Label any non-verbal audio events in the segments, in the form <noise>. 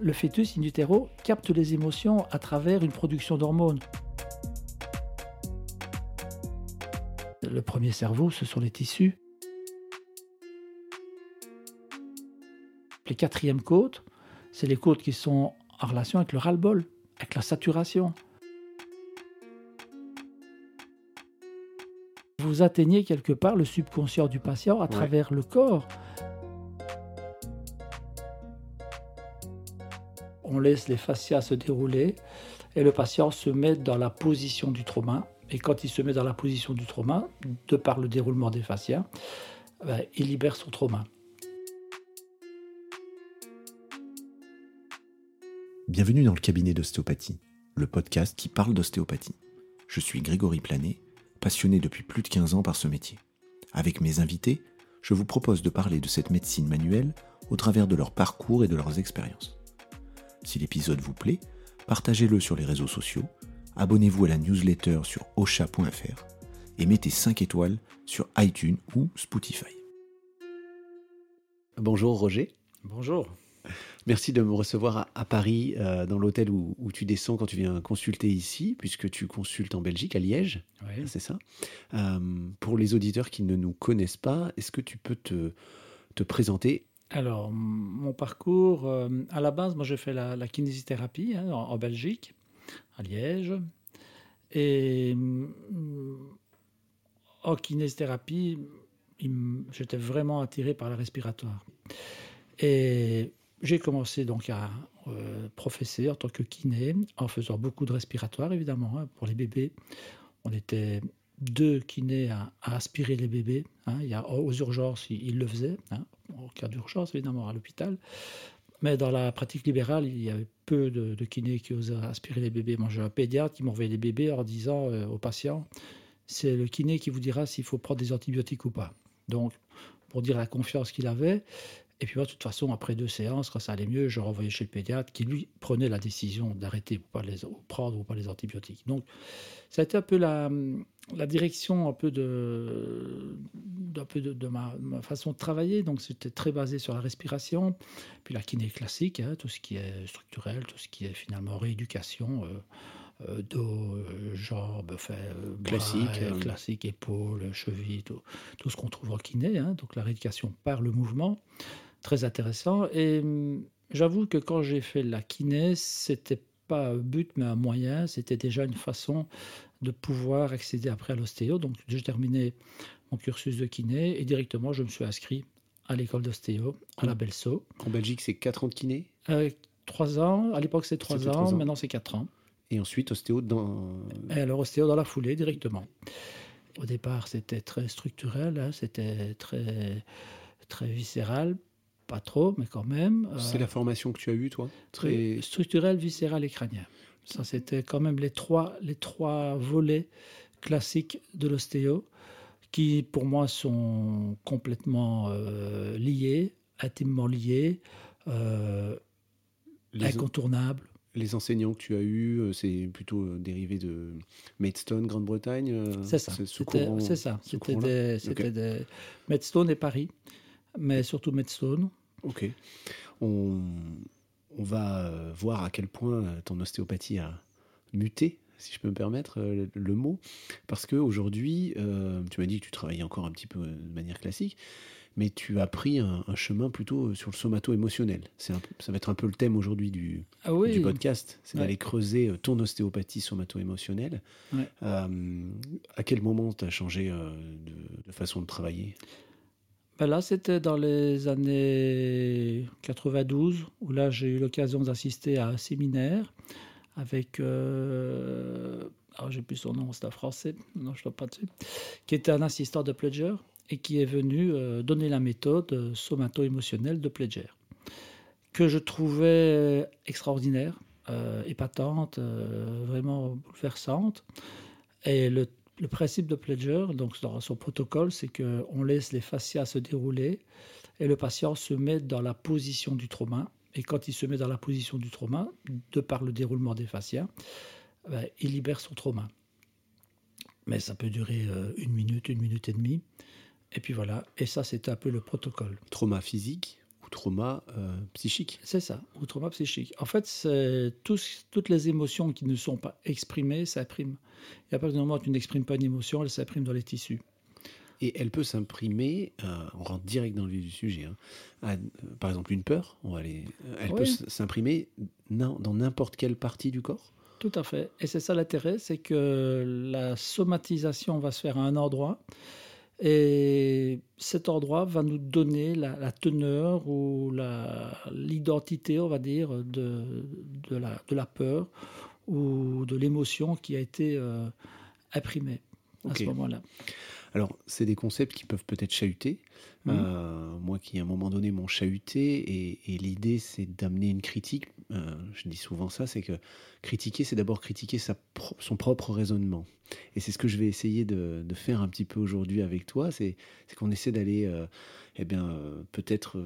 le fœtus in utero capte les émotions à travers une production d'hormones. Le premier cerveau, ce sont les tissus. Les quatrièmes côtes, c'est les côtes qui sont en relation avec le ras-le-bol, avec la saturation. Vous atteignez quelque part le subconscient du patient à travers le corps. On laisse les fascias se dérouler et le patient se met dans la position du trauma. Et quand il se met dans la position du trauma, de par le déroulement des fascias, ben, il libère son trauma. Bienvenue dans le cabinet d'ostéopathie, le podcast qui parle d'ostéopathie. Je suis Grégory Planet, passionné depuis plus de 15 ans par ce métier. Avec mes invités, je vous propose de parler de cette médecine manuelle au travers de leur parcours et de leurs expériences. Si l'épisode vous plaît, partagez-le sur les réseaux sociaux, abonnez-vous à la newsletter sur osha.fr et mettez 5 étoiles sur iTunes ou Spotify. Bonjour Roger. Bonjour. Merci de me recevoir à, Paris, euh, dans l'hôtel où, tu descends quand tu viens consulter ici, puisque tu consultes en Belgique, à Liège. Oui. C'est ça. Euh, pour les auditeurs qui ne nous connaissent pas, est-ce que tu peux te, te présenter Alors, mon parcours, euh, à la base, moi j'ai fait la, kinésithérapie hein, en, Belgique, à Liège. Et en kinésithérapie, j'étais vraiment attiré par la respiratoire. Et j'ai commencé donc à euh, professer en tant que kiné, en faisant beaucoup de respiratoire évidemment hein, pour les bébés. On était deux kinés à, aspirer les bébés. Hein. Il y a, aux urgences, ils, le faisaient, hein, en cas d'urgence évidemment à l'hôpital. Mais dans la pratique libérale, il y avait peu de, kinés qui osaient aspirer les bébés. Moi, j'ai un pédiatre qui m'envoyait les bébés en disant euh, aux patients c'est le kiné qui vous dira s'il faut prendre des antibiotiques ou pas. Donc, pour dire la confiance qu'il avait, et puis moi, de toute façon, après deux séances, quand ça allait mieux, je renvoyais chez le pédiatre qui, lui, prenait la décision d'arrêter ou pas les prendre ou pas les antibiotiques. Donc, ça a été un peu la, la direction un peu de, d'un peu de, ma, façon de travailler. Donc, c'était très basé sur la respiration, puis la kiné classique, hein, tout ce qui est structurel, tout ce qui est finalement rééducation. Euh, euh, dos, euh, jambes, enfin, classique, classique, épaules, chevilles, tout, tout ce qu'on trouve en kiné. Hein, donc la rééducation par le mouvement très intéressant. Et hum, j'avoue que quand j'ai fait la kiné, c'était pas un but, mais un moyen. C'était déjà une façon de pouvoir accéder après à l'ostéo. Donc, j'ai terminé mon cursus de kiné et directement, je me suis inscrit à l'école d'ostéo, à la Belso. En Belgique, c'est 4 ans de kiné? Euh, 3 ans. À l'époque, c'est 3 ans, Maintenant, c'est 4 ans. Et ensuite, ostéo dans. Et alors, ostéo dans la foulée, directement. Au départ, c'était très structurel, hein, c'était très, très viscéral pas trop, mais quand même. C'est euh, la formation que tu as eue, toi Très structurelle, viscérale et crânien. Ça, c'était quand même les trois, les trois volets classiques de l'ostéo qui, pour moi, sont complètement euh, liés, intimement liés, euh, incontournables. Les enseignants que tu as eus, c'est plutôt dérivé de Maidstone, Grande-Bretagne C'est ça. C'est ça. C'était des, des Maidstone et Paris, mais surtout Maidstone. Ok. On, va euh, voir à quel point euh, ton ostéopathie a muté, si je peux me permettre euh, le mot, parce qu'aujourd'hui, tu m'as dit que tu travaillais encore un petit peu de manière classique, mais tu as pris un, chemin plutôt sur le somato-émotionnel. ça va être un peu le thème aujourd'hui du, ah du podcast, c'est d'aller creuser ton ostéopathie somato-émotionnelle. à quel moment tu as changé de, façon de travailler? Ben là, c'était dans les années 92, où là, j'ai eu l'occasion d'assister à un séminaire avec. Euh, alors, j'ai plus son nom, c'est un français, non, je ne pas dessus, qui était un assistant de Pledger et qui est venu euh, donner la méthode somato-émotionnelle de Pledger, que je trouvais extraordinaire, euh, épatante, vraiment bouleversante. Et le le principe de Pledger, donc dans son protocole, c'est qu'on laisse les fascias se dérouler et le patient se met dans la position du trauma. Et quand il se met dans la position du trauma, de par le déroulement des fascias, ben, il libère son trauma. Mais ça peut durer euh, une minute, une minute et demie. Et puis voilà. Et ça, c'est un peu le protocole. Trauma physique ou trauma psychique. C'est ça, ou trauma psychique. En fait, c'est toutes les émotions qui ne sont pas exprimées s'impriment. Et à partir du moment où tu n'exprimes pas une émotion, elle s'imprime dans les tissus. Et elle peut s'imprimer, on rentre direct dans le vif du sujet, hein, par exemple une peur, on va aller, elle peut s'imprimer dans n'importe quelle partie du corps? Tout à fait. Et c'est ça l'intérêt, c'est que la somatisation va se faire à un endroit. Et cet endroit va nous donner la, teneur ou l'identité, on va dire, de, de, la, de, la, peur ou de l'émotion qui a été euh, imprimée à ce moment-là. Alors, c'est des concepts qui peuvent peut-être chahuter. Mmh. Euh, moi qui, à un moment donné, m'ont chahuté, et, l'idée, c'est d'amener une critique. Euh, je dis souvent ça, c'est que critiquer, c'est d'abord critiquer sa son propre raisonnement. Et c'est ce que je vais essayer de, faire un petit peu aujourd'hui avec toi, c'est qu'on essaie d'aller, euh, eh bien, peut-être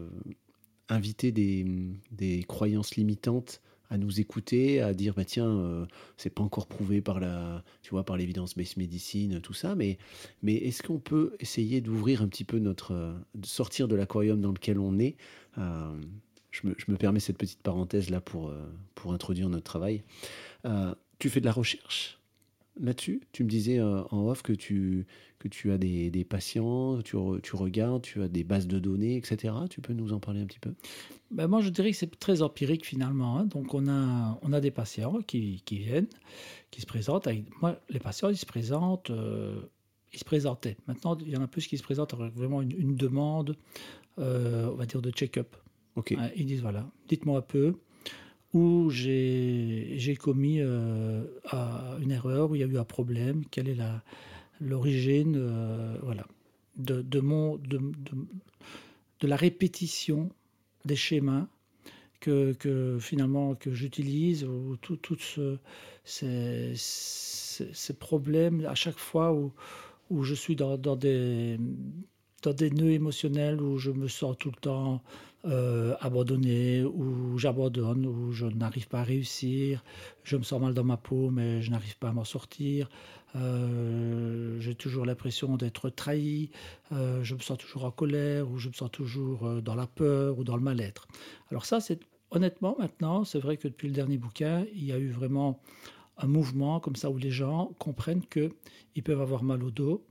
inviter des, des croyances limitantes à nous écouter, à dire bah tiens, euh, c'est pas encore prouvé par la, tu vois, par l'évidence base médecine, tout ça, mais mais est-ce qu'on peut essayer d'ouvrir un petit peu notre, euh, de sortir de l'aquarium dans lequel on est? Euh, je, me, je, me, permets cette petite parenthèse là pour pour introduire notre travail. tu fais de la recherche? Là-dessus Tu me disais en off que tu, que tu as des, des patients, tu, tu, regardes, tu as des bases de données, etc. Tu peux nous en parler un petit peu? Ben Moi, je dirais que c'est très empirique finalement. Hein. Donc, on a, on a des patients qui, qui, viennent, qui se présentent. Avec... Moi, les patients, ils se présentent. Euh, ils se présentaient. Maintenant, il y en a plus qui se présentent avec vraiment une, demande, euh, on va dire, de check-up. Hein, ils disent voilà, dites-moi un peu où j'ai commis euh, une erreur, où il y a eu un problème, quelle est l'origine euh, voilà, de, de, la répétition des schémas que, que finalement que j'utilise, ou tous ce, ces, ces, problèmes à chaque fois où, où je suis dans, dans, des, dans des nœuds émotionnels, où je me sens tout le temps euh, abandonné, ou j'abandonne, ou je n'arrive pas à réussir, je me sens mal dans ma peau, mais je n'arrive pas à m'en sortir, euh, j'ai toujours l'impression d'être trahi, euh, je me sens toujours en colère, ou je me sens toujours dans la peur ou dans le mal-être. Alors ça, c'est honnêtement maintenant, c'est vrai que depuis le dernier bouquin, il y a eu vraiment un mouvement comme ça où les gens comprennent qu'ils peuvent avoir mal au dos,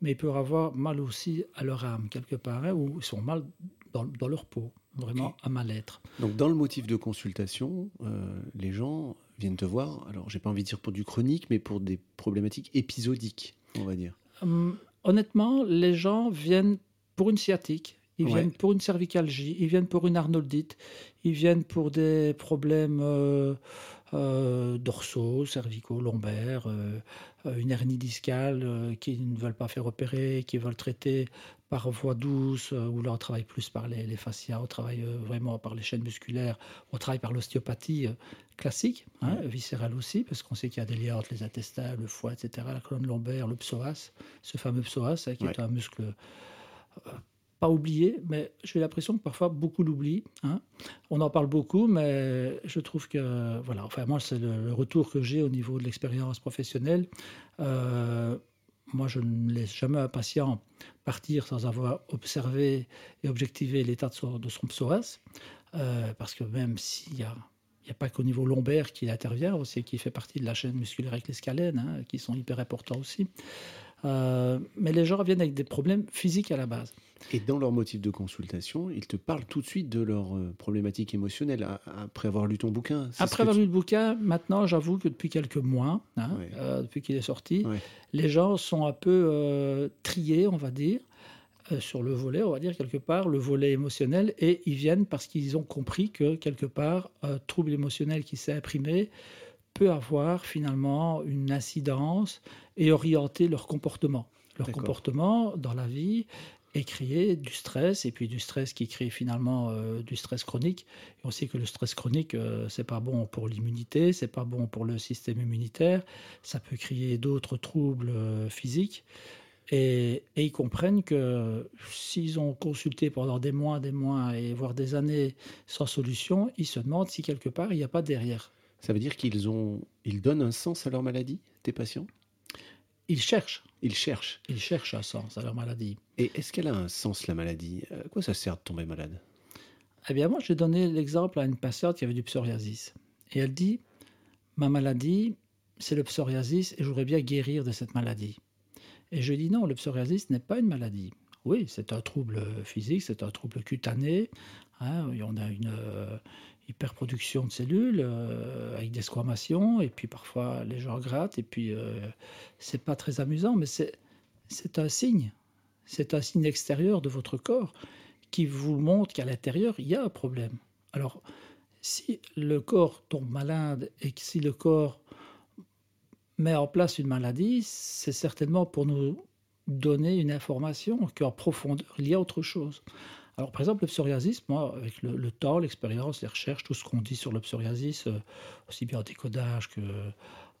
mais ils peuvent avoir mal aussi à leur âme quelque part, hein, où ils sont mal dans, leur peau, vraiment à mal-être. Donc dans le motif de consultation, euh, les gens viennent te voir, alors j'ai pas envie de dire pour du chronique, mais pour des problématiques épisodiques, on va dire. Hum, honnêtement, les gens viennent pour une sciatique, ils viennent pour une cervicalgie, ils viennent pour une arnoldite, ils viennent pour des problèmes euh, euh, dorsaux, cervicaux, lombaires, une hernie discale qui ne veulent pas faire opérer, qui veulent traiter par voie douce, euh, où là on travaille plus par les, fascias, on travaille euh, vraiment par les chaînes musculaires, on travaille par l'ostéopathie euh, classique, hein, viscérale aussi, parce qu'on sait qu'il y a des liens entre les intestins, le foie, etc., la colonne lombaire, le psoas, ce fameux psoas, hein, qui est un muscle pas oublié, mais j'ai l'impression que parfois beaucoup l'oublient. Hein. On en parle beaucoup, mais je trouve que, voilà, enfin moi c'est le, retour que j'ai au niveau de l'expérience professionnelle. Moi, je ne laisse jamais un patient partir sans avoir observé et objectivé l'état de son, psoas, euh, parce que même s'il il n'y a pas qu'au niveau lombaire qu'il intervient, aussi qui fait partie de la chaîne musculaire avec les scalènes, hein, qui sont hyper importants aussi. Euh, mais les gens reviennent avec des problèmes physiques à la base. Et dans leur motif de consultation, ils te parlent tout de suite de leurs euh, problématiques émotionnelles après avoir lu ton bouquin. Après avoir lu le bouquin, maintenant, j'avoue que depuis quelques mois, hein, euh, depuis qu'il est sorti, les gens sont un peu triés, on va dire, sur le volet, on va dire quelque part, le volet émotionnel, et ils viennent parce qu'ils ont compris que quelque part, trouble émotionnel qui s'est imprimé peut avoir finalement une incidence et orienter leur comportement. Leur comportement dans la vie est créé du stress et puis du stress qui crée finalement euh, du stress chronique. Et on sait que le stress chronique euh, c'est pas bon pour l'immunité, c'est pas bon pour le système immunitaire, ça peut créer d'autres troubles euh, physiques. Et, et, ils comprennent que s'ils ont consulté pendant des mois, des mois et voire des années sans solution, ils se demandent si quelque part il n'y a pas derrière. Ça veut dire qu'ils ont, ils donnent un sens à leur maladie, tes patients? Ils cherchent. Ils cherchent. Ils cherchent un sens à leur maladie. Et est-ce qu'elle a un sens, la maladie? À quoi ça sert de tomber malade? Eh bien, moi, j'ai donné l'exemple à une patiente qui avait du psoriasis. Et elle dit Ma maladie, c'est le psoriasis et j'aurais bien guérir de cette maladie. Et je dis Non, le psoriasis n'est pas une maladie. Oui, c'est un trouble physique, c'est un trouble cutané. Hein, on a une euh, hyperproduction de cellules euh, avec des squamations, et puis parfois les gens grattent, et puis euh, c'est pas très amusant, mais c'est un signe. C'est un signe extérieur de votre corps qui vous montre qu'à l'intérieur, il y a un problème. Alors, si le corps tombe malade et que si le corps met en place une maladie, c'est certainement pour nous donner une information qu'en profondeur, il y a autre chose. Alors, par exemple, le psoriasis, moi, avec le, temps, l'expérience, les recherches, tout ce qu'on dit sur le psoriasis, euh, aussi bien en décodage que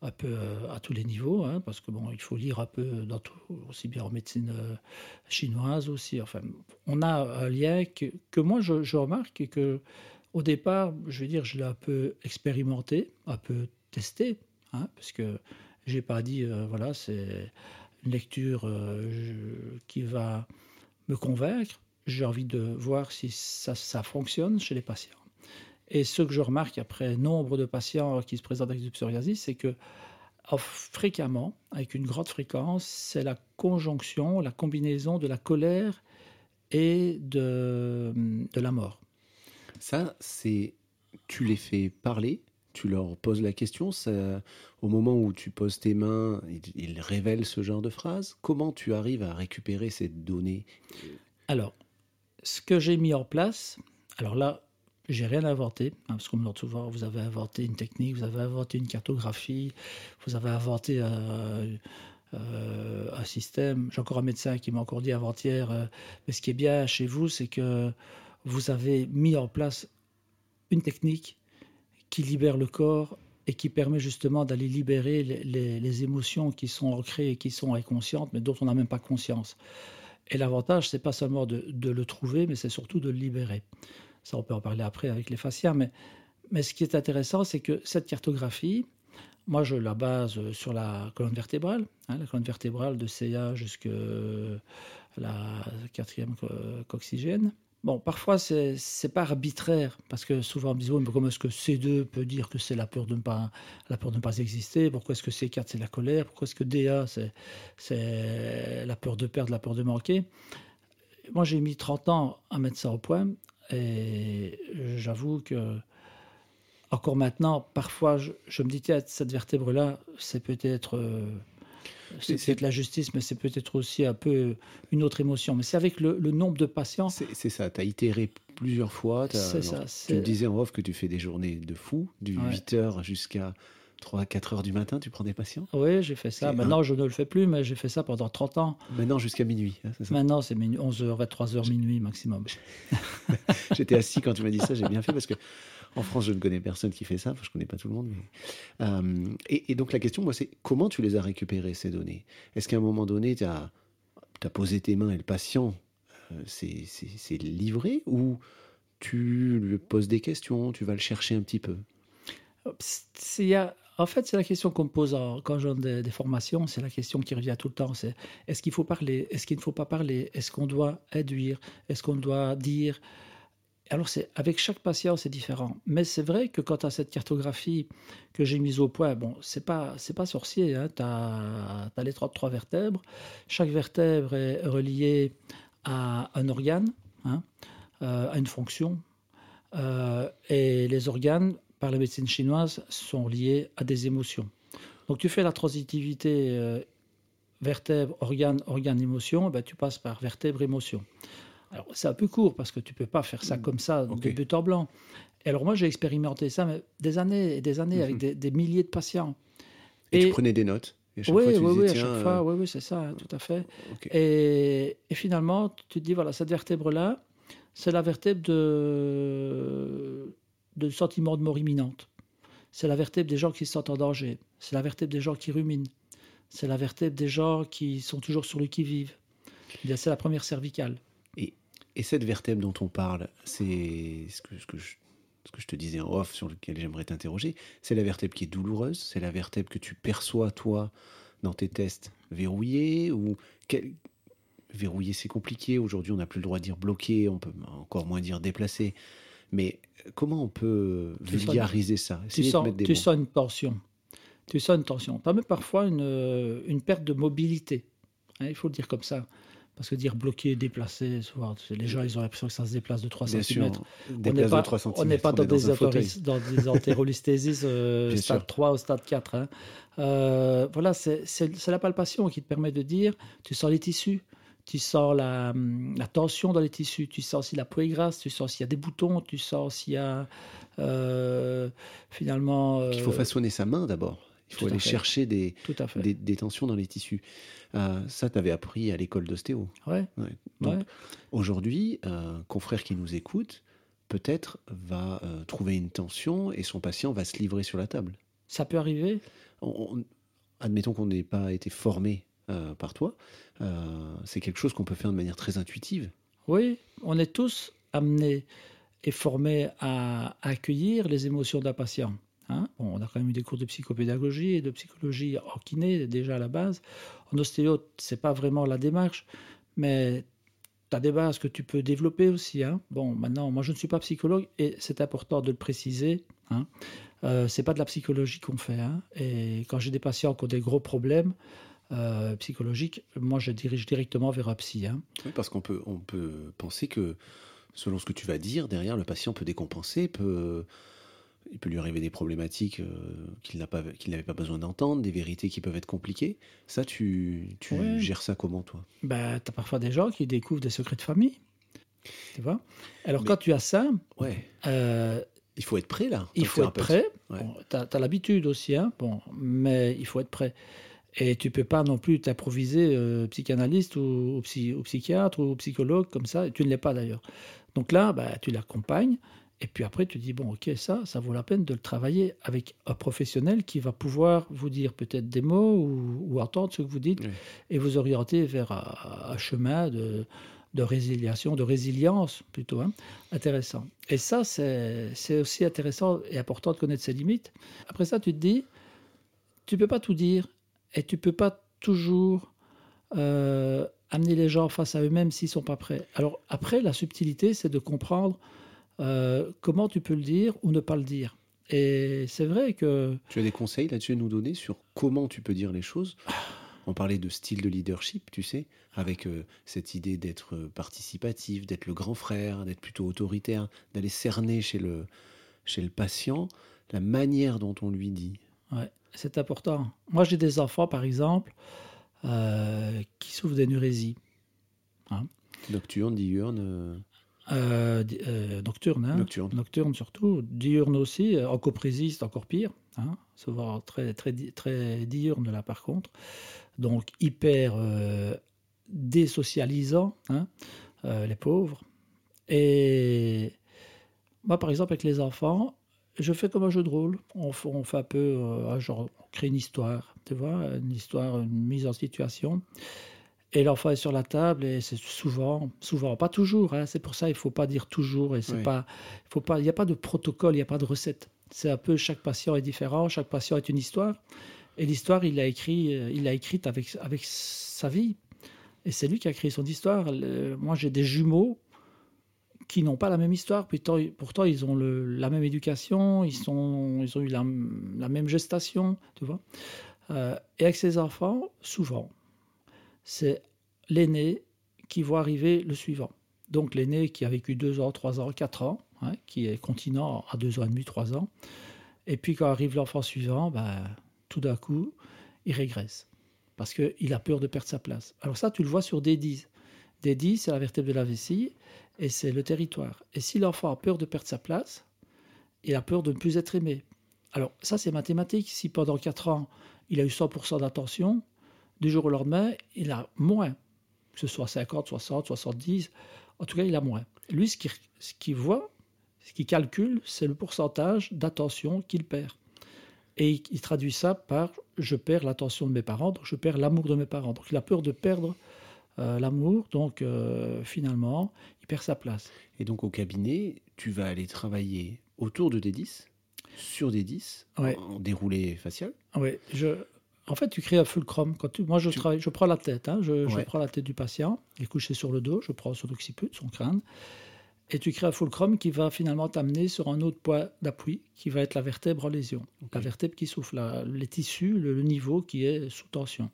un peu euh, à tous les niveaux, hein, parce que bon, il faut lire un peu dans tout, aussi bien en médecine euh, chinoise aussi. Enfin, on a un lien que, moi je, je, remarque et que au départ, je veux dire, je l'ai un peu expérimenté, un peu testé, hein, parce que j'ai pas dit voilà, c'est une lecture qui va me convaincre. J'ai envie de voir si ça, ça fonctionne chez les patients. Et ce que je remarque après nombre de patients qui se présentent avec du psoriasis, c'est que fréquemment, avec une grande fréquence, c'est la conjonction, la combinaison de la colère et de, de la mort. Ça, c'est tu les fais parler, tu leur poses la question, ça, au moment où tu poses tes mains, ils, ils révèlent ce genre de phrase. Comment tu arrives à récupérer ces données? Alors, ce que j'ai mis en place, alors là, j'ai rien inventé, hein, parce qu'on me demande souvent, vous avez inventé une technique, vous avez inventé une cartographie, vous avez inventé euh, euh, un système. J'ai encore un médecin qui m'a encore dit avant-hier, euh, mais ce qui est bien chez vous, c'est que vous avez mis en place une technique qui libère le corps et qui permet justement d'aller libérer les, émotions qui sont ancrées et qui sont inconscientes, mais dont on n'a même pas conscience. Et l'avantage, c'est pas seulement de, le trouver, mais c'est surtout de le libérer. Ça, on peut en parler après avec les fascias. Mais, mais ce qui est intéressant, c'est que cette cartographie, moi, je la base sur la colonne vertébrale, hein, la colonne vertébrale de CA jusqu'à la quatrième coxygène. Bon, parfois, c'est n'est pas arbitraire, parce que souvent on me dit, mais comment est-ce que C2 peut dire que c'est la peur de ne pas, la peur de ne pas exister? Pourquoi est-ce que C4, c'est la colère? Pourquoi est-ce que DA, c'est la peur de perdre, la peur de manquer? Moi, j'ai mis 30 ans à mettre ça au point, et j'avoue que, encore maintenant, parfois, je, me dis, tiens, cette vertèbre-là, c'est peut-être. Euh, c'est de la justice, mais c'est peut-être aussi un peu une autre émotion. Mais c'est avec le, nombre de patients. C'est ça, tu as itéré plusieurs fois. C'est ça. Tu me disais en off que tu fais des journées de fou, du 8h jusqu'à 3 4 heures du matin, tu prends des patients? Oui, j'ai fait ça. Maintenant, je ne le fais plus, mais j'ai fait ça pendant 30 ans. Maintenant, jusqu'à minuit, hein, ça? Maintenant, c'est 11h, 3h, minuit maximum. <laughs> J'étais assis quand tu m'as dit ça, j'ai bien fait parce que en France, je ne connais personne qui fait ça, je ne connais pas tout le monde. Euh, et, donc la question, moi, c'est comment tu les as récupérées, ces données? Est-ce qu'à un moment donné, tu as, as, posé tes mains et le patient euh, c'est livré ou tu lui poses des questions, tu vas le chercher un petit peu? Y a, en fait, c'est la question qu'on me pose quand donne des, formations, c'est la question qui revient tout le temps. C'est est-ce qu'il faut parler Est-ce qu'il ne faut pas parler Est-ce qu'on doit induire Est-ce qu'on doit dire? Alors, c'est, avec chaque patient, c'est différent. Mais c'est vrai que quand tu as cette cartographie que j'ai mise au point, bon, c'est pas, c'est pas sorcier. Hein, tu as, les trois, trois vertèbres. Chaque vertèbre est reliée à un organe, hein, euh, à une fonction. Euh, et les organes par la médecine chinoise sont liés à des émotions. Donc tu fais la transitivité euh, vertèbre, organe, organe, émotion, ben, tu passes par vertèbre, émotion. Alors c'est un peu court parce que tu peux pas faire ça mm. comme ça de but en blanc. Et alors moi j'ai expérimenté ça mais des années et des années avec mm-hmm. des, milliers de patients. Et, tu prenais des notes oui, oui, oui, à chaque fois, oui, oui, c'est ça, tout à fait. Et, et, finalement, tu te dis, voilà, cette vertèbre-là, c'est la vertèbre de, de sentiment de mort imminente. C'est la vertèbre des gens qui se sentent en danger. C'est la vertèbre des gens qui ruminent. C'est la vertèbre des gens qui sont toujours sur le qui-vive. C'est la première cervicale. Et, et, cette vertèbre dont on parle, c'est ce que, je, te disais en off sur lequel j'aimerais t'interroger. C'est la vertèbre qui est douloureuse C'est la vertèbre que tu perçois, toi, dans tes tests verrouillée ou quel... C'est compliqué. Aujourd'hui, on n'a plus le droit de dire bloqué, on peut encore moins dire déplacé. Mais comment on peut vulgariser ça? Tu, sens, tu sens, une tension. Tu sens une tension. Tu as même parfois une, une perte de mobilité. Hein, il faut le dire comme ça. Parce que dire bloqué, déplacé, souvent, les gens ils ont l'impression que ça se déplace de 3 cm. on n'est pas, on n'est pas dans, des <laughs> dans, des euh, stade 3 ou stade 4. Hein. Euh, voilà, c'est la palpation qui te permet de dire, tu sens les tissus, tu sens la, la, tension dans les tissus, tu sens si la peau est grasse, tu sens s'il y a des boutons, tu sens s'il y a euh, finalement... Il faut façonner sa main d'abord. Il faut aller chercher des, des, tensions dans les tissus. Euh, ça, tu avais appris à l'école d'ostéo. Ouais. Aujourd'hui, un confrère qui nous écoute, peut-être va euh, trouver une tension et son patient va se livrer sur la table. Ça peut arriver? Admettons qu'on n'ait pas été formé euh, par toi. c'est quelque chose qu'on peut faire de manière très intuitive. Oui, on est tous amenés et formés à accueillir les émotions d'un patient. Hein. on a quand même eu des cours de psychopédagogie et de psychologie en kiné déjà à la base. En ostéo, c'est pas vraiment la démarche, mais tu as des bases que tu peux développer aussi. Hein. Bon, maintenant, moi je ne suis pas psychologue et c'est important de le préciser. Hein. Euh, c'est pas de la psychologie qu'on fait. Hein. Et quand j'ai des patients qui ont des gros problèmes, euh, psychologiques, moi je dirige directement vers un psy. Hein. Oui, parce qu'on peut, on peut penser que selon ce que tu vas dire, derrière le patient peut décompenser, peut il peut lui arriver des problématiques euh, qu'il n'a pas, n'avait pas besoin d'entendre, des vérités qui peuvent être compliquées. Ça, tu, tu gères ça comment, toi? Bah, Tu as parfois des gens qui découvrent des secrets de famille. Tu vois? Alors, quand tu as ça. Ouais. Euh, il faut être prêt, là. Il faut être prêt. tu as, l'habitude aussi, hein, bon, mais il faut être prêt. Et tu peux pas non plus t'improviser euh, psychanalyste ou, ou, psychiatre ou psychologue comme ça. Et tu ne l'es pas d'ailleurs. Donc là, bah, tu l'accompagnes et puis après, tu dis, bon, ok, ça, ça vaut la peine de le travailler avec un professionnel qui va pouvoir vous dire peut-être des mots ou, entendre ce que vous dites et vous orienter vers un, chemin de, de, résiliation, de résilience plutôt, hein, intéressant. Et ça, c'est aussi intéressant et important de connaître ses limites. Après ça, tu te dis, tu peux pas tout dire et tu peux pas toujours euh, amener les gens face à eux-mêmes s'ils sont pas prêts. Alors après, la subtilité, c'est de comprendre euh, comment tu peux le dire ou ne pas le dire. Et c'est vrai que... Tu as des conseils là-dessus à nous donner sur comment tu peux dire les choses? On parlait de style de leadership, tu sais, avec euh, cette idée d'être participatif, d'être le grand frère, d'être plutôt autoritaire, d'aller cerner chez le, chez le patient la manière dont on lui dit. Ouais, c'est important. Moi, j'ai des enfants, par exemple, euh, qui souffrent d'énurésie. Hein Nocturne, diurne euh, euh, nocturne, hein. nocturne. nocturne. surtout, diurne aussi, en coprésie c'est encore pire, hein, souvent très, très, très diurne là par contre, donc hyper euh, désocialisant, hein, les pauvres. Et moi par exemple avec les enfants, je fais comme un jeu de rôle, on, on fait un peu, genre, on crée une histoire, tu vois, une histoire, une mise en situation. Et l'enfant est sur la table et c'est souvent, souvent, pas toujours. Hein, c'est pour ça il faut pas dire toujours et c'est pas, il faut pas, il n'y a pas de protocole, il n'y a pas de recette. C'est un peu chaque patient est différent, chaque patient est une histoire et l'histoire il l'a écrit, euh, il l'a écrite avec avec sa vie et c'est lui qui a créé son histoire. moi j'ai des jumeaux qui n'ont pas la même histoire, pourtant, ils ont la même éducation, ils ont eu la, même gestation, tu vois. Euh, et avec ses enfants, souvent, c'est l'aîné qui voit arriver le suivant. Donc l'aîné qui a vécu deux ans, trois ans, quatre ans, hein, qui est continent à deux ans et demi, trois ans. Et puis quand arrive l'enfant suivant, ben, tout d'un coup, il régresse. Parce qu'il a peur de perdre sa place. Alors ça, tu le vois sur D10. D10, c'est la vertèbre de la vessie et c'est le territoire. Et si l'enfant a peur de perdre sa place, il a peur de ne plus être aimé. Alors ça, c'est mathématique. Si pendant quatre ans, il a eu 100% d'attention, du jour au lendemain, il a moins, que ce soit 50, 60, 70, en tout cas, il a moins. Lui, ce qu'il voit, ce qu'il calcule, c'est le pourcentage d'attention qu'il perd. Et il, traduit ça par je perds l'attention de mes parents, donc je perds l'amour de mes parents. Donc il a peur de perdre euh, l'amour, donc euh, finalement, il perd sa place. Et donc au cabinet, tu vas aller travailler autour de des 10 sur des 10 en déroulé facial Oui, je, en fait, tu crées un fulcrum. Quand tu, moi, je, travaille, je prends la tête. Hein, je, prends la tête du patient. Il est couché sur le dos. Je prends son occiput, son crâne. Et tu crées un fulcrum qui va finalement t'amener sur un autre point d'appui, qui va être la vertèbre en lésion. La vertèbre qui souffle, la- les tissus, le, le niveau qui est sous tension.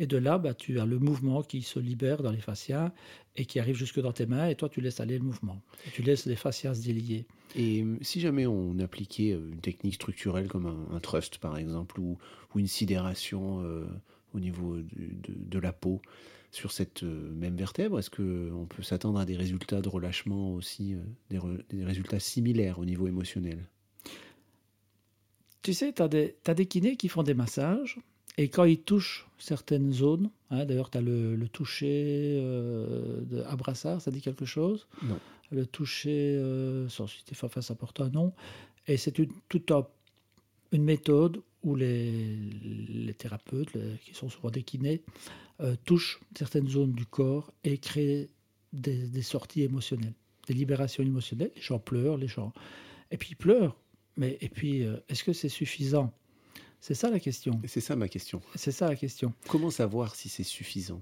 Et de là, bah, tu as le mouvement qui se libère dans les fascias et qui arrive jusque dans tes mains, et toi, tu laisses aller le mouvement. Et tu laisses les fascias se délier. Et euh, si jamais on appliquait euh, une technique structurelle comme un, un thrust, par exemple, ou, ou une sidération euh, au niveau de, de la peau sur cette même vertèbre, est-ce qu'on peut s'attendre à des résultats de relâchement aussi, des, re- des résultats similaires au niveau émotionnel? Tu sais, tu as, des kinés qui font des massages, et quand ils touchent certaines zones, hein, d'ailleurs, tu as le, le toucher euh, de à brassard, ça dit quelque chose? Non. Le toucher, euh, sans citer face à porte un nom. Et c'est une, toute un- une méthode où les, les thérapeutes, les- qui sont souvent des kinés, euh, touchent certaines zones du corps et créent des, des sorties émotionnelles, des libérations émotionnelles. Les gens pleurent, les gens. Et puis ils pleurent. Mais et puis, euh, est-ce que c'est suffisant? C'est ça la question. C'est ça ma question. C'est ça la question. Comment savoir si c'est suffisant?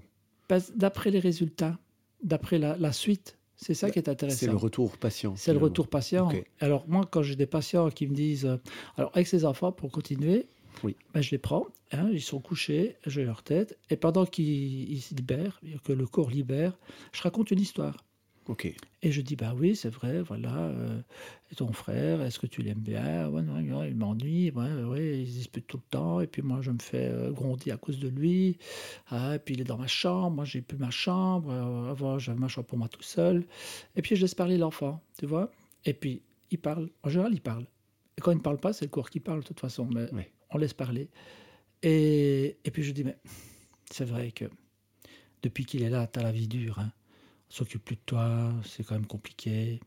D'après les résultats, d'après la, la suite, c'est ça qui est intéressant. C'est le retour patient. C'est le retour patient. Alors moi, quand j'ai des patients qui me disent, euh, alors avec ces enfants, pour continuer, Oui. ben, je les prends, hein, ils sont couchés, je leur tête, et pendant qu'ils libèrent, que le corps libère, je raconte une histoire. Et je dis, bah oui, c'est vrai, voilà, euh, et ton frère, est-ce que tu l'aimes bien? Ouais, non, non, Il m'ennuie, ouais, ouais, il se dispute tout le temps, et puis moi, je me fais euh, gronder à cause de lui, ah, et puis il est dans ma chambre, moi, j'ai plus ma chambre, euh, avant, j'avais ma chambre pour moi tout seul, et puis je laisse parler l'enfant, tu vois? Et puis, il parle, en général, il parle. Et quand il ne parle pas, c'est le corps qui parle, de toute façon, mais on laisse parler. Et, et puis je dis, mais c'est vrai que depuis qu'il est là, tu as la vie dure, hein s'occupe plus de toi, c'est quand même compliqué.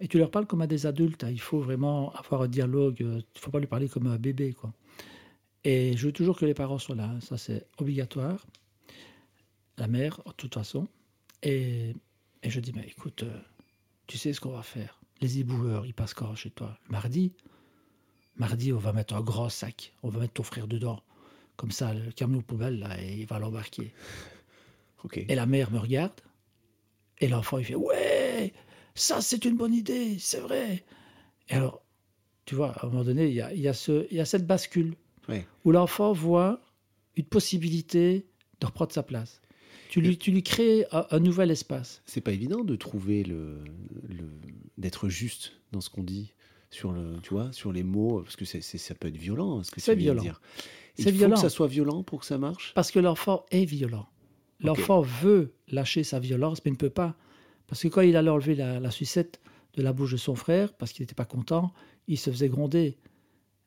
Et tu leur parles comme à des adultes. hein. Il faut vraiment avoir un dialogue. euh, Il ne faut pas lui parler comme à un bébé. Quoi. Et je veux toujours que les parents soient là. hein. Ça, c'est obligatoire. La mère, de toute façon. Et, et je dis, mais écoute, euh, tu sais ce qu'on va faire. Les éboueurs, ils passent quand chez toi? Le Mardi? Mardi, on va mettre un grand sac. On va mettre ton frère dedans. Comme ça, le camion poubelle, là, et il va l'embarquer. <laughs> Et la mère me regarde. Et l'enfant, il fait Ouais, ça, c'est une bonne idée, c'est vrai. Et alors, tu vois, à un moment donné, il y a, il y a ce, il y a cette bascule où l'enfant voit une possibilité de reprendre sa place. Tu lui, tu lui crées un, un nouvel espace. C'est pas évident de trouver le, le d'être juste dans ce qu'on dit sur le, tu vois, sur les mots, parce que c'est, ça peut être violent. Ce que C'est violent. C'est Il faut violent. que ça soit violent pour que ça marche. Parce que l'enfant est violent. L'enfant veut lâcher sa violence, mais il ne peut pas. Parce que quand il allait enlever la, la sucette de la bouche de son frère, parce qu'il n'était pas content, il se faisait gronder.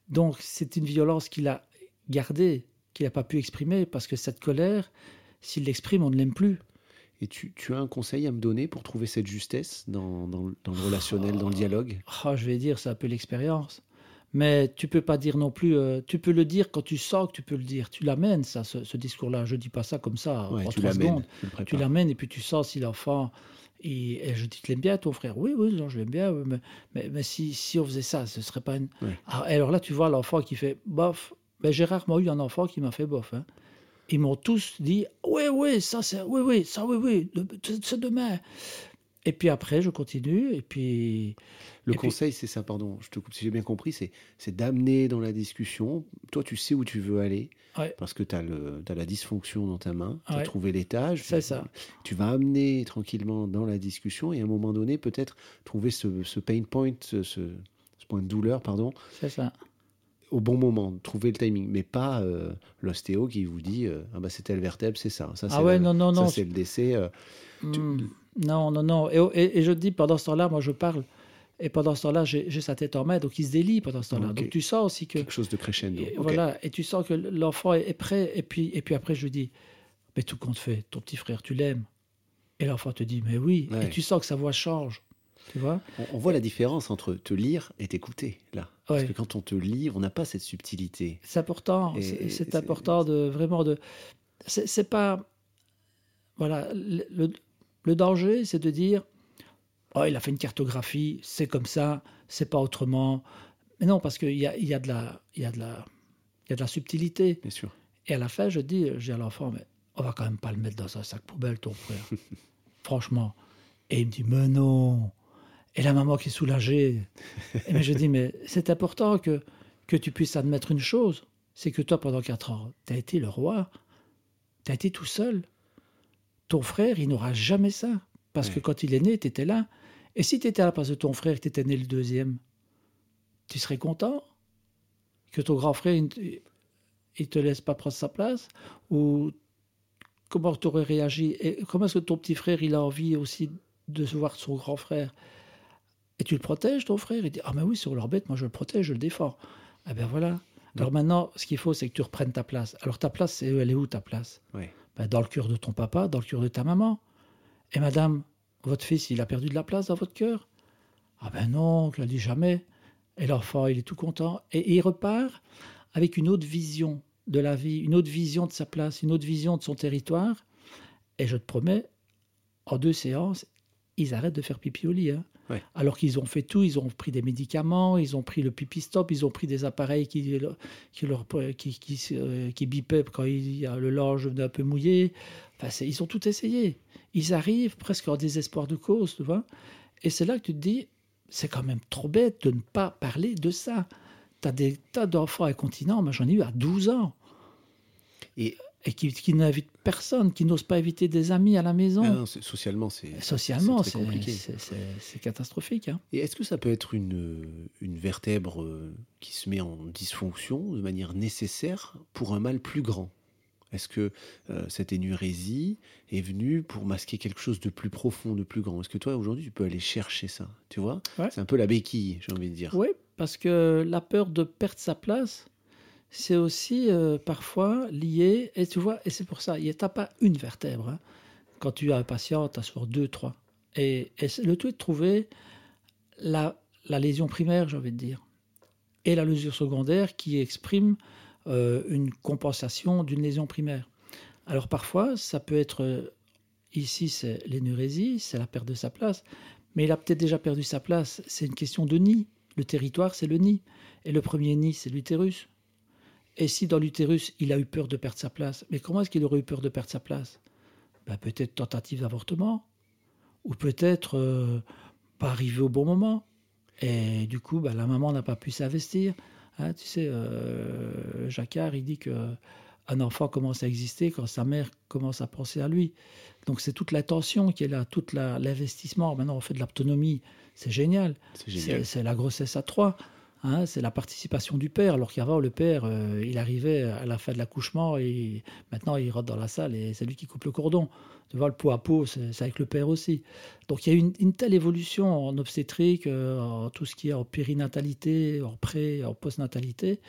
Donc c'est une violence qu'il a gardée, qu'il n'a pas pu exprimer, parce que cette colère, s'il l'exprime, on ne l'aime plus. Et tu, tu as un conseil à me donner pour trouver cette justesse dans, dans, le- dans le relationnel, dans le dialogue? Ah, je vais dire, c'est un peu l'expérience. Mais tu peux pas dire non plus. euh, tu peux le dire quand tu sens que tu peux le dire. Tu l'amènes, ça, ce, ce discours-là. Je dis pas ça comme ça Ouais, en trois secondes. tu l'amènes et puis tu sens si l'enfant. Et, et je dis, tu l'aimes bien ton frère? Oui, oui, non, je l'aime bien. mais mais, mais si, si on faisait ça, ce serait pas une. Ouais. Ah, alors là, tu vois l'enfant qui fait bof. Ben, J'ai rarement eu un enfant qui m'a fait bof. hein. Ils m'ont tous dit Oui, oui, ça, c'est. Oui, oui, ça, oui, oui, c'est demain. Et puis après, je continue. Et puis. Le Et puis- conseil, c'est ça, pardon, je te coupe, si j'ai bien compris, c'est, d'amener dans la discussion. Toi, tu sais où tu veux aller, Ouais. parce que tu as, la dysfonction dans ta main, tu as Ouais. trouvé l'étage. C'est ça. Tu vas amener tranquillement dans la discussion et à un moment donné, peut-être trouver ce, ce pain point, ce point de douleur, pardon, C'est ça. Au bon moment, trouver le timing, mais pas euh, l'ostéo qui vous dit euh, ah bah c'est telle vertèbre, c'est ça. ça Ah c'est ouais, la- non, non, ça, non. c'est le décès. euh, Tu- Hmm. Non, non, non. Et, et- et je dis, pendant ce temps-là, moi, je parle. Et pendant ce temps-là, j'ai sa tête en main, donc il se délie pendant ce temps-là. Donc tu sens aussi que. quelque chose de crescendo. et. Voilà, et tu sens que l'enfant est est prêt. Et puis, et puis après, je lui dis Mais tout compte fait, ton petit frère, tu l'aimes. Et l'enfant te dit Mais oui. Ouais. Et tu sens que sa voix change. Tu vois On, on voit la différence entre te lire et t'écouter là. Parce que quand on te lit, on n'a pas cette subtilité. C'est important. C'est important de vraiment de. C'est pas. Voilà. Le, le- le danger, c'est de dire Oh, il a fait une cartographie, c'est comme ça, c'est pas autrement. Mais non, parce qu'il y a, y, a de la- il y, a de la- il y a de la subtilité. Bien sûr. Et à la fin, je dis J'ai à l'enfant, mais on va quand même pas le mettre dans un sac poubelle, ton frère. <laughs> Franchement. Et il me dit Mais non. Et la maman qui est soulagée. et mais je dis, mais c'est important que, que tu puisses admettre une chose, c'est que toi, pendant quatre ans, tu as été le roi, tu as été tout seul. Ton frère, il n'aura jamais ça. Parce que quand il est né, tu étais là. Et si tu étais à la place de ton frère, tu étais né le deuxième, tu serais content que ton grand frère, il, ne te laisse pas prendre sa place? Ou comment tu aurais réagi? Et comment est-ce que ton petit frère, il a envie aussi de se voir son grand frère? Et tu le protèges, ton frère? Il dit Ah, mais oui, sur leur bête, moi je le protège, je le défends. Eh bien voilà. Alors maintenant, ce qu'il faut, c'est que tu reprennes ta place. Alors ta place, elle est où ta place? Ben, Dans le cœur de ton papa, dans le cœur de ta maman. Et madame, votre fils, il a perdu de la place dans votre cœur? Ah ben non, je ne dit jamais. Et l'enfant, il est tout content. Et il repart avec une autre vision de la vie, une autre vision de sa place, une autre vision de son territoire. Et je te promets, en deux séances, ils arrêtent de faire pipi au lit. Hein. Alors qu'ils ont fait tout, ils ont pris des médicaments, ils ont pris le pipi stop, ils ont pris des appareils qui, qui, leur, qui, qui, euh, qui bipaient quand il y a le linge venait un peu mouillé. Enfin, ils ont tout essayé. Ils arrivent presque en désespoir de cause, tu vois. Et c'est là que tu te dis, c'est quand même trop bête de ne pas parler de ça. Tu as des tas d'enfants incontinents, moi j'en ai eu à 12 ans. Et, et qui, qui n'invitent personne, qui n'osent pas inviter des amis à la maison. Ah socialement, c'est socialement c'est compliqué. C'est catastrophique. Hein. Et est-ce que ça peut être une, une vertèbre euh, qui se met en dysfonction de manière nécessaire pour un mal plus grand? Est-ce que euh, cette énurésie est venue pour masquer quelque chose de plus profond, de plus grand? Est-ce que toi, aujourd'hui, tu peux aller chercher ça? Tu vois? C'est un peu la béquille, j'ai envie de dire. Oui, parce que la peur de perdre sa place, c'est aussi euh, parfois lié, et tu vois, et c'est pour ça, il n'y a pas une vertèbre. Hein. Quand tu as un patient, tu as souvent deux, trois. Et, le tout est de trouver la, lésion primaire, j'ai envie de dire, et la lésion secondaire qui exprime euh, une compensation d'une lésion primaire. Alors parfois, ça peut être, euh, ici c'est l'énurésie, c'est la perte de sa place, mais il a peut-être déjà perdu sa place, c'est une question de nid. Le territoire, c'est le nid. Et le premier nid, c'est l'utérus. Et si dans l'utérus, il a eu peur de perdre sa place, mais comment est-ce qu'il aurait eu peur de perdre sa place? Ben, Peut-être tentative d'avortement, ou peut-être euh, pas arrivé au bon moment. Et du coup, ben, la maman n'a pas pu s'investir. Hein, tu sais, euh, Jacquard, il dit que un enfant commence à exister quand sa mère commence à penser à lui. Donc c'est toute l'attention qui est là, tout l'investissement. Maintenant, on fait de l'autonomie, c'est génial. C'est la grossesse à trois. Hein, c'est la participation du père, alors qu'avant, le père, euh, il arrivait à la fin de l'accouchement et maintenant, il rentre dans la salle et c'est lui qui coupe le cordon. Tu vois, le pot à pot, c'est avec le père aussi. Donc, il y a une, une telle évolution en obstétrique, euh, en tout ce qui est en périnatalité, en pré, en postnatalité.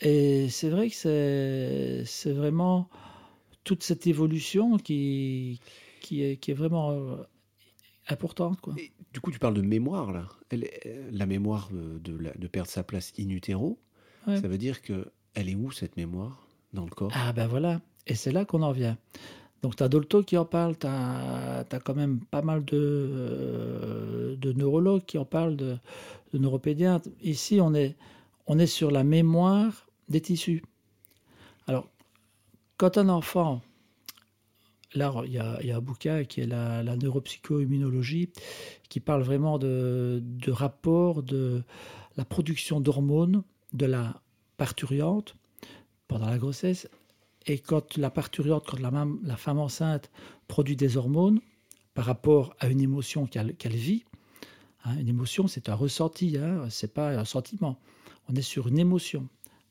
Et c'est vrai que c'est vraiment toute cette évolution qui, est vraiment euh, importante. Quoi. du coup, tu parles de mémoire, là. la mémoire de, de, perdre sa place in utero, ça veut dire que elle est où, cette mémoire, dans le corps? Ah ben voilà, et c'est là qu'on en vient. Donc tu as Dolto qui en parle, tu as, quand même pas mal de, euh, de neurologues qui en parlent, de, de, neuropédiatres. Ici, on est, on est sur la mémoire des tissus. Alors, quand un enfant là, il y, a, un bouquin qui est la, la neuropsycho-immunologie, qui parle vraiment de, rapport de la production d'hormones de la parturiante pendant la grossesse. Et quand la parturiante, quand la, la femme enceinte produit des hormones par rapport à une émotion qu'elle vit, hein, une émotion c'est un ressenti, hein, c'est pas un sentiment. On est sur une émotion.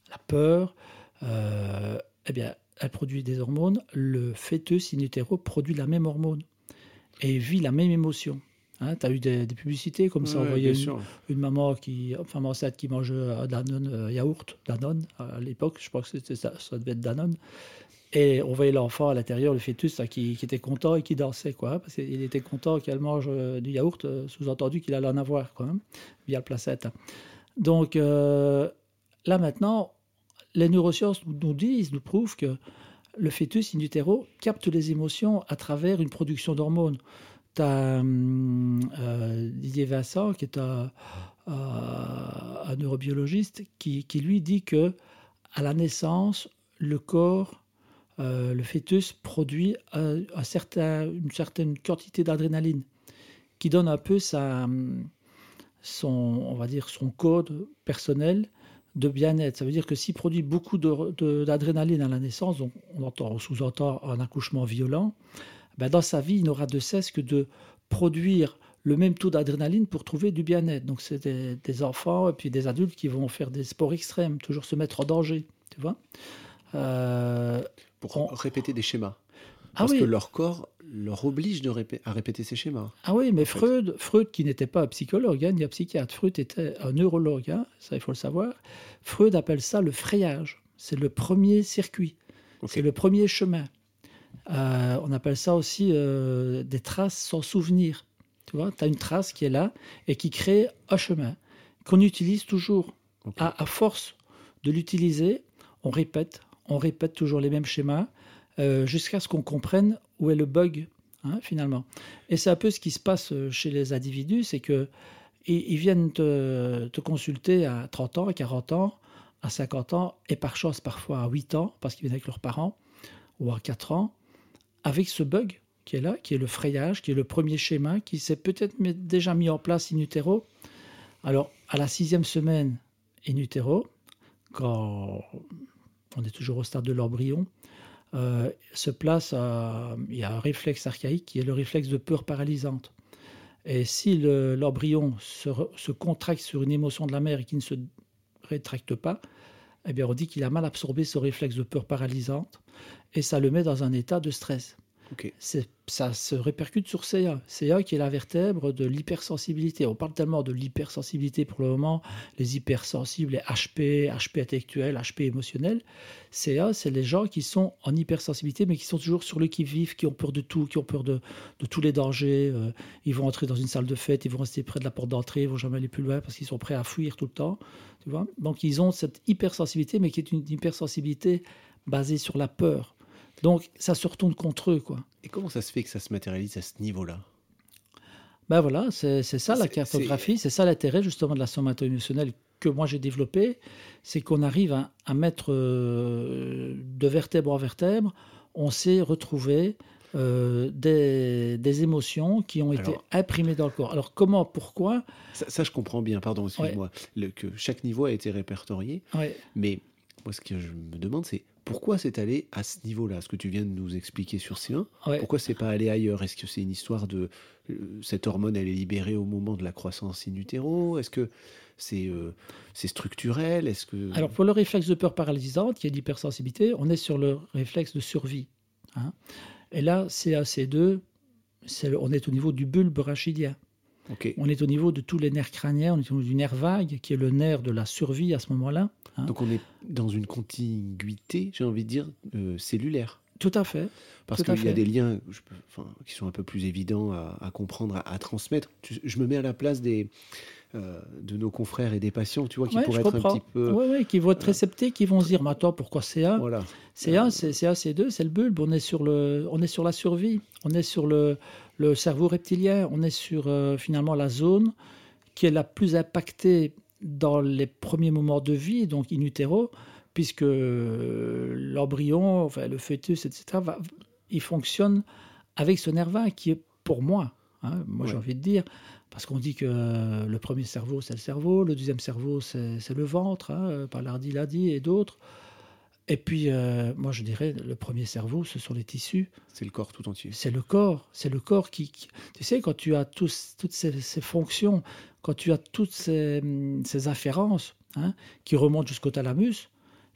La peur, euh, eh bien, elle produit des hormones, le fœtus in utero produit la même hormone et vit la même émotion. Hein, tu as eu des, publicités comme ça, on voyait une, maman qui, enfin, enceinte qui mange un Danone euh, yaourt, Danone à l'époque, je crois que c'était ça, ça devait être Danone. Et on voyait l'enfant à l'intérieur, le fœtus, qui, qui, était content et qui dansait, quoi, parce qu'il était content qu'elle mange euh, du yaourt, euh, sous-entendu qu'il allait en avoir, quoi, hein, via le placenta. Donc là maintenant, les neurosciences nous disent, nous prouvent que le fœtus in utero capte les émotions à travers une production d'hormones. Tu as euh, Didier Vincent, qui est un, neurobiologiste, qui, lui dit que à la naissance, le corps, euh, le fœtus produit une certaine quantité d'adrénaline, qui donne un peu dire, son code personnel de bien-être. Ça veut dire que s'il produit beaucoup d'adrénaline à la naissance, on, entend, sous-entend un accouchement violent, ben dans sa vie, il n'aura de cesse que de produire le même taux d'adrénaline pour trouver du bien-être. Donc c'est des, enfants et puis des adultes qui vont faire des sports extrêmes, toujours se mettre en danger, tu vois. Euh, pour répéter des schémas. Ah Parce que leur corps leur oblige de à répéter ces schémas. Ah oui, mais Freud, Freud, qui n'était pas un psychologue hein, ni un psychiatre, Freud était un neurologue, hein, ça il faut le savoir. Freud appelle ça le frayage. C'est le premier circuit, c'est le premier chemin. Euh, on appelle ça aussi euh, des traces sans souvenir. Tu vois, tu as une trace qui est là et qui crée un chemin qu'on utilise toujours. À, force de l'utiliser, on répète, on répète toujours les mêmes schémas euh, jusqu'à ce qu'on comprenne où est le bug hein, finalement. Et c'est un peu ce qui se passe chez les individus, c'est que ils, viennent te, te, consulter à 30 ans, à 40 ans, à 50 ans, et par chance parfois à 8 ans, parce qu'ils viennent avec leurs parents, ou à 4 ans, avec ce bug qui est là, qui est le frayage, qui est le premier schéma, qui s'est peut-être déjà mis en place in utero. Alors, à la sixième semaine in utero, quand on est toujours au stade de l'embryon, euh, se place, il y a un réflexe archaïque qui est le réflexe de peur paralysante. Et si l'embryon se, se, contracte sur une émotion de la mère et qui ne se rétracte pas, eh bien on dit qu'il a mal absorbé ce réflexe de peur paralysante et ça le met dans un état de stress. Ça se répercute sur CA. CA qui est la vertèbre de l'hypersensibilité. On parle tellement de l'hypersensibilité pour le moment, les hypersensibles, les HP, HP intellectuel, HP émotionnel. CA, c'est les gens qui sont en hypersensibilité, mais qui sont toujours sur le qui-vive, qui ont peur de tout, qui ont peur de, tous les dangers. Euh, ils vont entrer dans une salle de fête, ils vont rester près de la porte d'entrée, ils vont jamais aller plus loin parce qu'ils sont prêts à fuir tout le temps. Tu vois Donc ils ont cette hypersensibilité, mais qui est une hypersensibilité basée sur la peur donc ça se retourne contre eux. Quoi. Et comment ça se fait que ça se matérialise à ce niveau-là? Ben voilà, c'est ça la cartographie, c'est ça l'intérêt justement de la somato émotionnelle que moi j'ai développé, c'est qu'on arrive à, mettre euh, de vertèbre en vertèbre, on sait retrouver euh, des, émotions qui ont été imprimées dans le corps. Alors comment, pourquoi? Ça, je comprends bien, pardon, excuse-moi, que chaque niveau a été répertorié, mais moi ce que je me demande c'est pourquoi c'est allé à ce niveau-là Ce que tu viens de nous expliquer sur C1, pourquoi c'est pas allé ailleurs? Est-ce que c'est une histoire de euh, cette hormone, elle est libérée au moment de la croissance in utero? Est-ce que c'est euh, structurel? Est-ce que alors pour le réflexe de peur paralysante, qui est l'hypersensibilité, on est sur le réflexe de survie. Hein. Et là, CAC2, on est au niveau du bulbe rachidien. On est au niveau de tous les nerfs crâniens, on est au niveau du nerf vague, qui est le nerf de la survie à ce moment-là. Hein. Donc on est dans une contiguïté, j'ai envie de dire, euh, cellulaire. Tout à fait. Parce qu'il y a des liens qui sont un peu plus évidents à, comprendre, à, transmettre. Je me mets à la place des, euh, de nos confrères et des patients, tu vois, qui pourraient être un petit peu. Oui, qui vont être très sceptiques, qui vont se dire, mais attends, pourquoi CA voilà. CA, c'est CA, C2, c'est le bulbe. On est, sur le, on est sur la survie, on est sur le, le cerveau reptilien, on est sur euh, finalement la zone qui est la plus impactée dans les premiers moments de vie, donc in utero, puisque l'embryon, enfin, le fœtus, etc., il fonctionne avec ce nerf qui est pour moi, hein, moi j'ai envie de dire, parce qu'on dit que le premier cerveau c'est le cerveau, le deuxième cerveau c'est le ventre, hein, Palardi l'a dit et d'autres. Et puis, euh, moi, je dirais, le premier cerveau, ce sont les tissus. C'est le corps tout entier. C'est le corps. C'est le corps qui, Tu sais, quand tu as tous, toutes ces, fonctions, quand tu as toutes ces, ces afférences hein, qui remontent jusqu'au thalamus,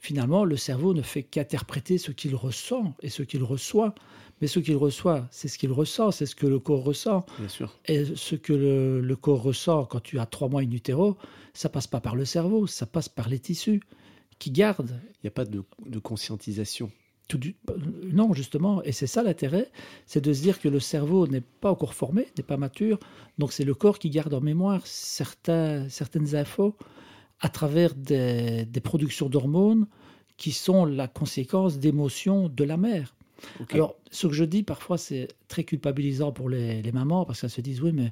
finalement, le cerveau ne fait qu'interpréter ce qu'il ressent et ce qu'il reçoit. Mais ce qu'il reçoit, c'est ce qu'il ressent, c'est ce que le corps ressent. Bien sûr. Et ce que le, le corps ressent quand tu as trois mois in utero, ça passe pas par le cerveau, ça passe par les tissus qui garde. Il n'y a pas de, conscientisation. Tout non, justement, et c'est ça l'intérêt, c'est de se dire que le cerveau n'est pas encore formé, n'est pas mature, donc c'est le corps qui garde en mémoire certains, certaines infos à travers des, productions d'hormones qui sont la conséquence d'émotions de la mère. Alors, ce que je dis parfois, c'est très culpabilisant pour les, les mamans, parce qu'elles se disent, oui, mais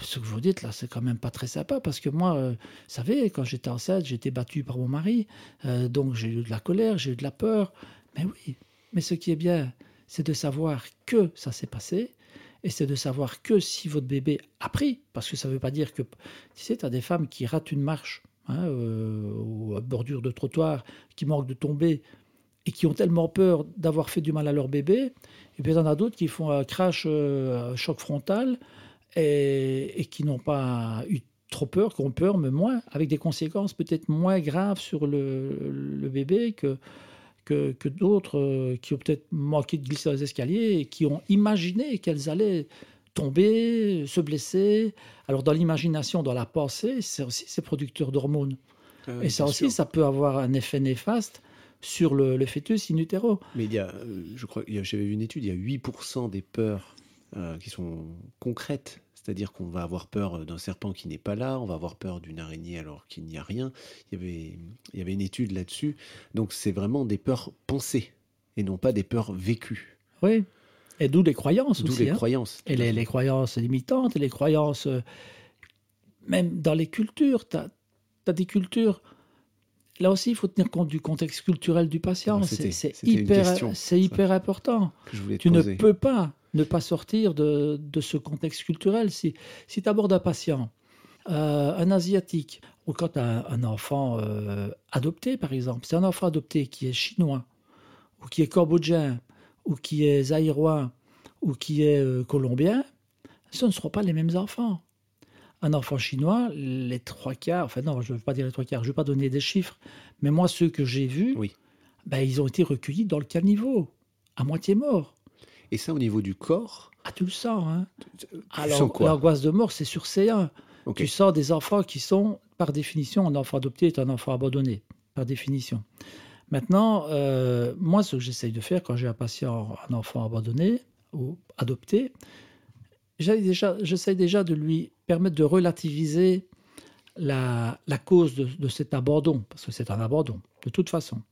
ce que vous dites là, c'est quand même pas très sympa parce que moi, euh, vous savez, quand j'étais enceinte, j'étais battue par mon mari, euh, donc j'ai eu de la colère, j'ai eu de la peur. Mais oui, mais ce qui est bien, c'est de savoir que ça s'est passé Et c'est de savoir que si votre bébé a pris, parce que ça ne veut pas dire que, tu sais, tu as des femmes qui ratent une marche hein, euh, ou à bordure de trottoir, qui manquent de tomber et qui ont tellement peur d'avoir fait du mal à leur bébé. Et puis il y en a d'autres qui font un crash, euh, un choc frontal et, qui n'ont pas eu trop peur, qui ont peur, mais moins, avec des conséquences peut-être moins graves sur le, le bébé que, que, que d'autres euh, qui ont peut-être manqué de glisser dans les escaliers et qui ont imaginé qu'elles allaient tomber, se blesser. Alors dans l'imagination, dans la pensée, c'est aussi ces producteurs d'hormones. Ah et ça aussi, ça peut avoir un effet néfaste sur le, le fœtus in utero. Mais il y a, euh, je crois, j'avais vu une étude, il y a 8% des peurs euh, qui sont concrètes. C'est-à-dire qu'on va avoir peur d'un serpent qui n'est pas là, on va avoir peur d'une araignée alors qu'il n'y a rien. Il y avait, il y avait une étude là-dessus. Donc c'est vraiment des peurs pensées et non pas des peurs vécues. Oui. Et d'où les croyances D'où aussi. les hein. croyances. Et les, les croyances limitantes, et les croyances, euh, même dans les cultures, tu as, des cultures. Là aussi, il faut tenir compte du contexte culturel du patient. C'est c'était- c'est hyper, question, important. Tu ne peux pas ne pas sortir de, de ce contexte culturel. Si, si tu abordes un patient, euh, un asiatique, ou quand tu as un enfant euh, adopté, par exemple, c'est un enfant adopté qui est chinois, ou qui est cambodgien, ou qui est zaïrois, ou qui est euh, colombien, ce ne seront pas les mêmes enfants. Un enfant chinois, les trois quarts, enfin non, je ne veux pas dire les trois quarts, je ne vais pas donner des chiffres, mais moi, ceux que j'ai vus, Oui. ben, ils ont été recueillis dans le caniveau, à moitié morts. Et ça, au niveau du corps, Ah, tu le sens, hein tu Alors, l'angoisse de mort, c'est sur C1. Ok. Tu sens des enfants qui sont, par définition, un enfant adopté est un enfant abandonné, par définition. Maintenant, euh, moi, ce que j'essaye de faire quand j'ai un patient, un enfant abandonné ou adopté, j'essaye déjà, de lui permettre de relativiser la, cause de, cet abandon, parce que c'est un abandon, de toute façon.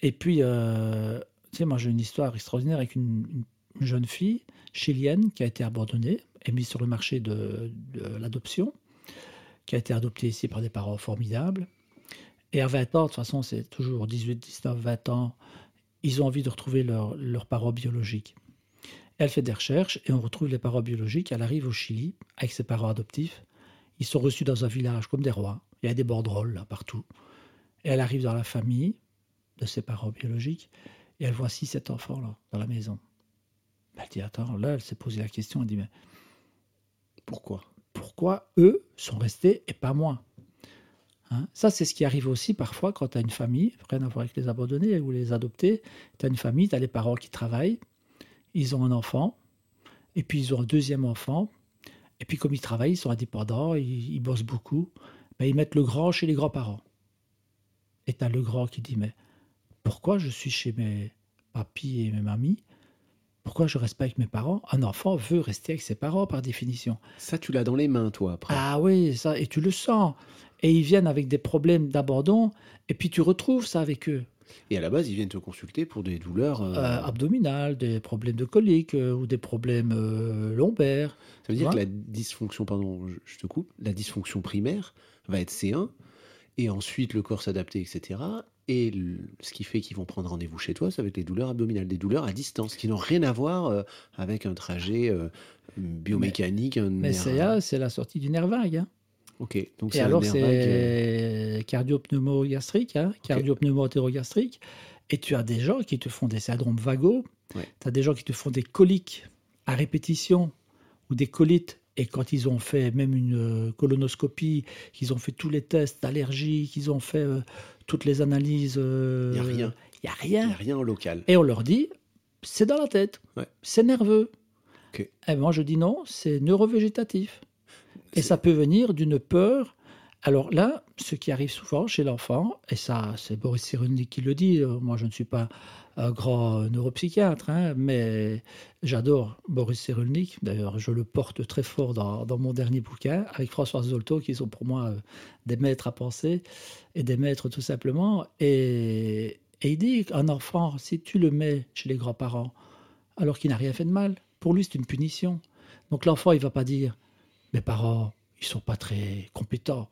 Et puis, euh, tu sais, moi j'ai une histoire extraordinaire avec une, une- une jeune fille chilienne qui a été abandonnée et mise sur le marché de l'adoption, qui a été adoptée ici par des parents formidables. Et à 20 ans, de toute façon, c'est toujours 18, 19, 20 ans, ils ont envie de retrouver leur- leurs parents biologiques. Elle fait des recherches et on retrouve les parents biologiques. Elle arrive au Chili avec ses parents adoptifs. Ils sont reçus dans un village comme des rois. Il y a des banderoles là partout. Et elle arrive dans la famille de ses parents biologiques et elle voit six, sept enfants là dans la maison. Elle dit attends, là elle s'est posé la question. Elle dit mais Pourquoi? Pourquoi eux sont restés et pas moi? Hein? Ça, c'est ce qui arrive aussi parfois quand tu as une famille, rien à voir avec les abandonnés ou les adoptés. Tu as une famille, tu as les parents qui travaillent, ils ont un enfant, et puis ils ont un deuxième enfant, et puis comme ils travaillent, ils sont indépendants, ils, ils bossent beaucoup, ben, ils mettent le grand chez les grands-parents. Et tu as le grand qui dit Mais pourquoi je suis chez mes papis et mes mamies? Pourquoi je reste pas avec mes parents? Un enfant veut rester avec ses parents par définition. Ça, tu l'as dans les mains, toi, après. Ah oui, ça, et tu le sens. Et ils viennent avec des problèmes d'abandon, et puis tu retrouves ça avec eux. Et à la base, ils viennent te consulter pour des douleurs. euh, Euh, abdominales, des problèmes de colique euh, ou des problèmes lombaires. ça veut dire que la dysfonction, pardon, je, te coupe, la dysfonction primaire va être C1, et ensuite le corps s'adapter, etc. Et le- ce qui fait qu'ils vont prendre rendez-vous chez toi, ça va être les douleurs abdominales, des douleurs à distance, qui n'ont rien à voir avec un trajet biomécanique. un Mais nerf- c'est la sortie du nerf vague. hein. Ok, donc Et c'est alors, vague, euh, c'est cardio-pneumogastrique, hein, cardio-pneumo-entérogastrique. Et tu as des gens qui te font des syndromes vagos, Ouais. tu as des gens qui te font des coliques à répétition ou des colites. Et quand ils ont fait même une euh, colonoscopie, qu'ils ont fait tous les tests d'allergie, qu'ils ont fait euh, toutes les analyses. Il n'y a rien. Il n'y a Il n'y rien. a rien en local. Et on leur dit, c'est dans la tête, Ouais. c'est nerveux. Et moi, je dis non, c'est neurovégétatif. Et ça peut venir d'une peur. Alors là, ce qui arrive souvent chez l'enfant, et ça, c'est Boris Cyrulnik qui le dit, euh, moi je ne suis pas un grand neuropsychiatre, hein, mais j'adore Boris Cyrulnik. D'ailleurs, je le porte très fort dans, mon dernier bouquin, avec François Zolto, qui sont pour moi euh, des maîtres à penser, et des maîtres tout simplement. Et, et il dit qu'un enfant, si tu le mets chez les grands-parents, alors qu'il n'a rien fait de mal, pour lui c'est une punition. Donc l'enfant, il va pas dire, mes parents, ils sont pas très compétents.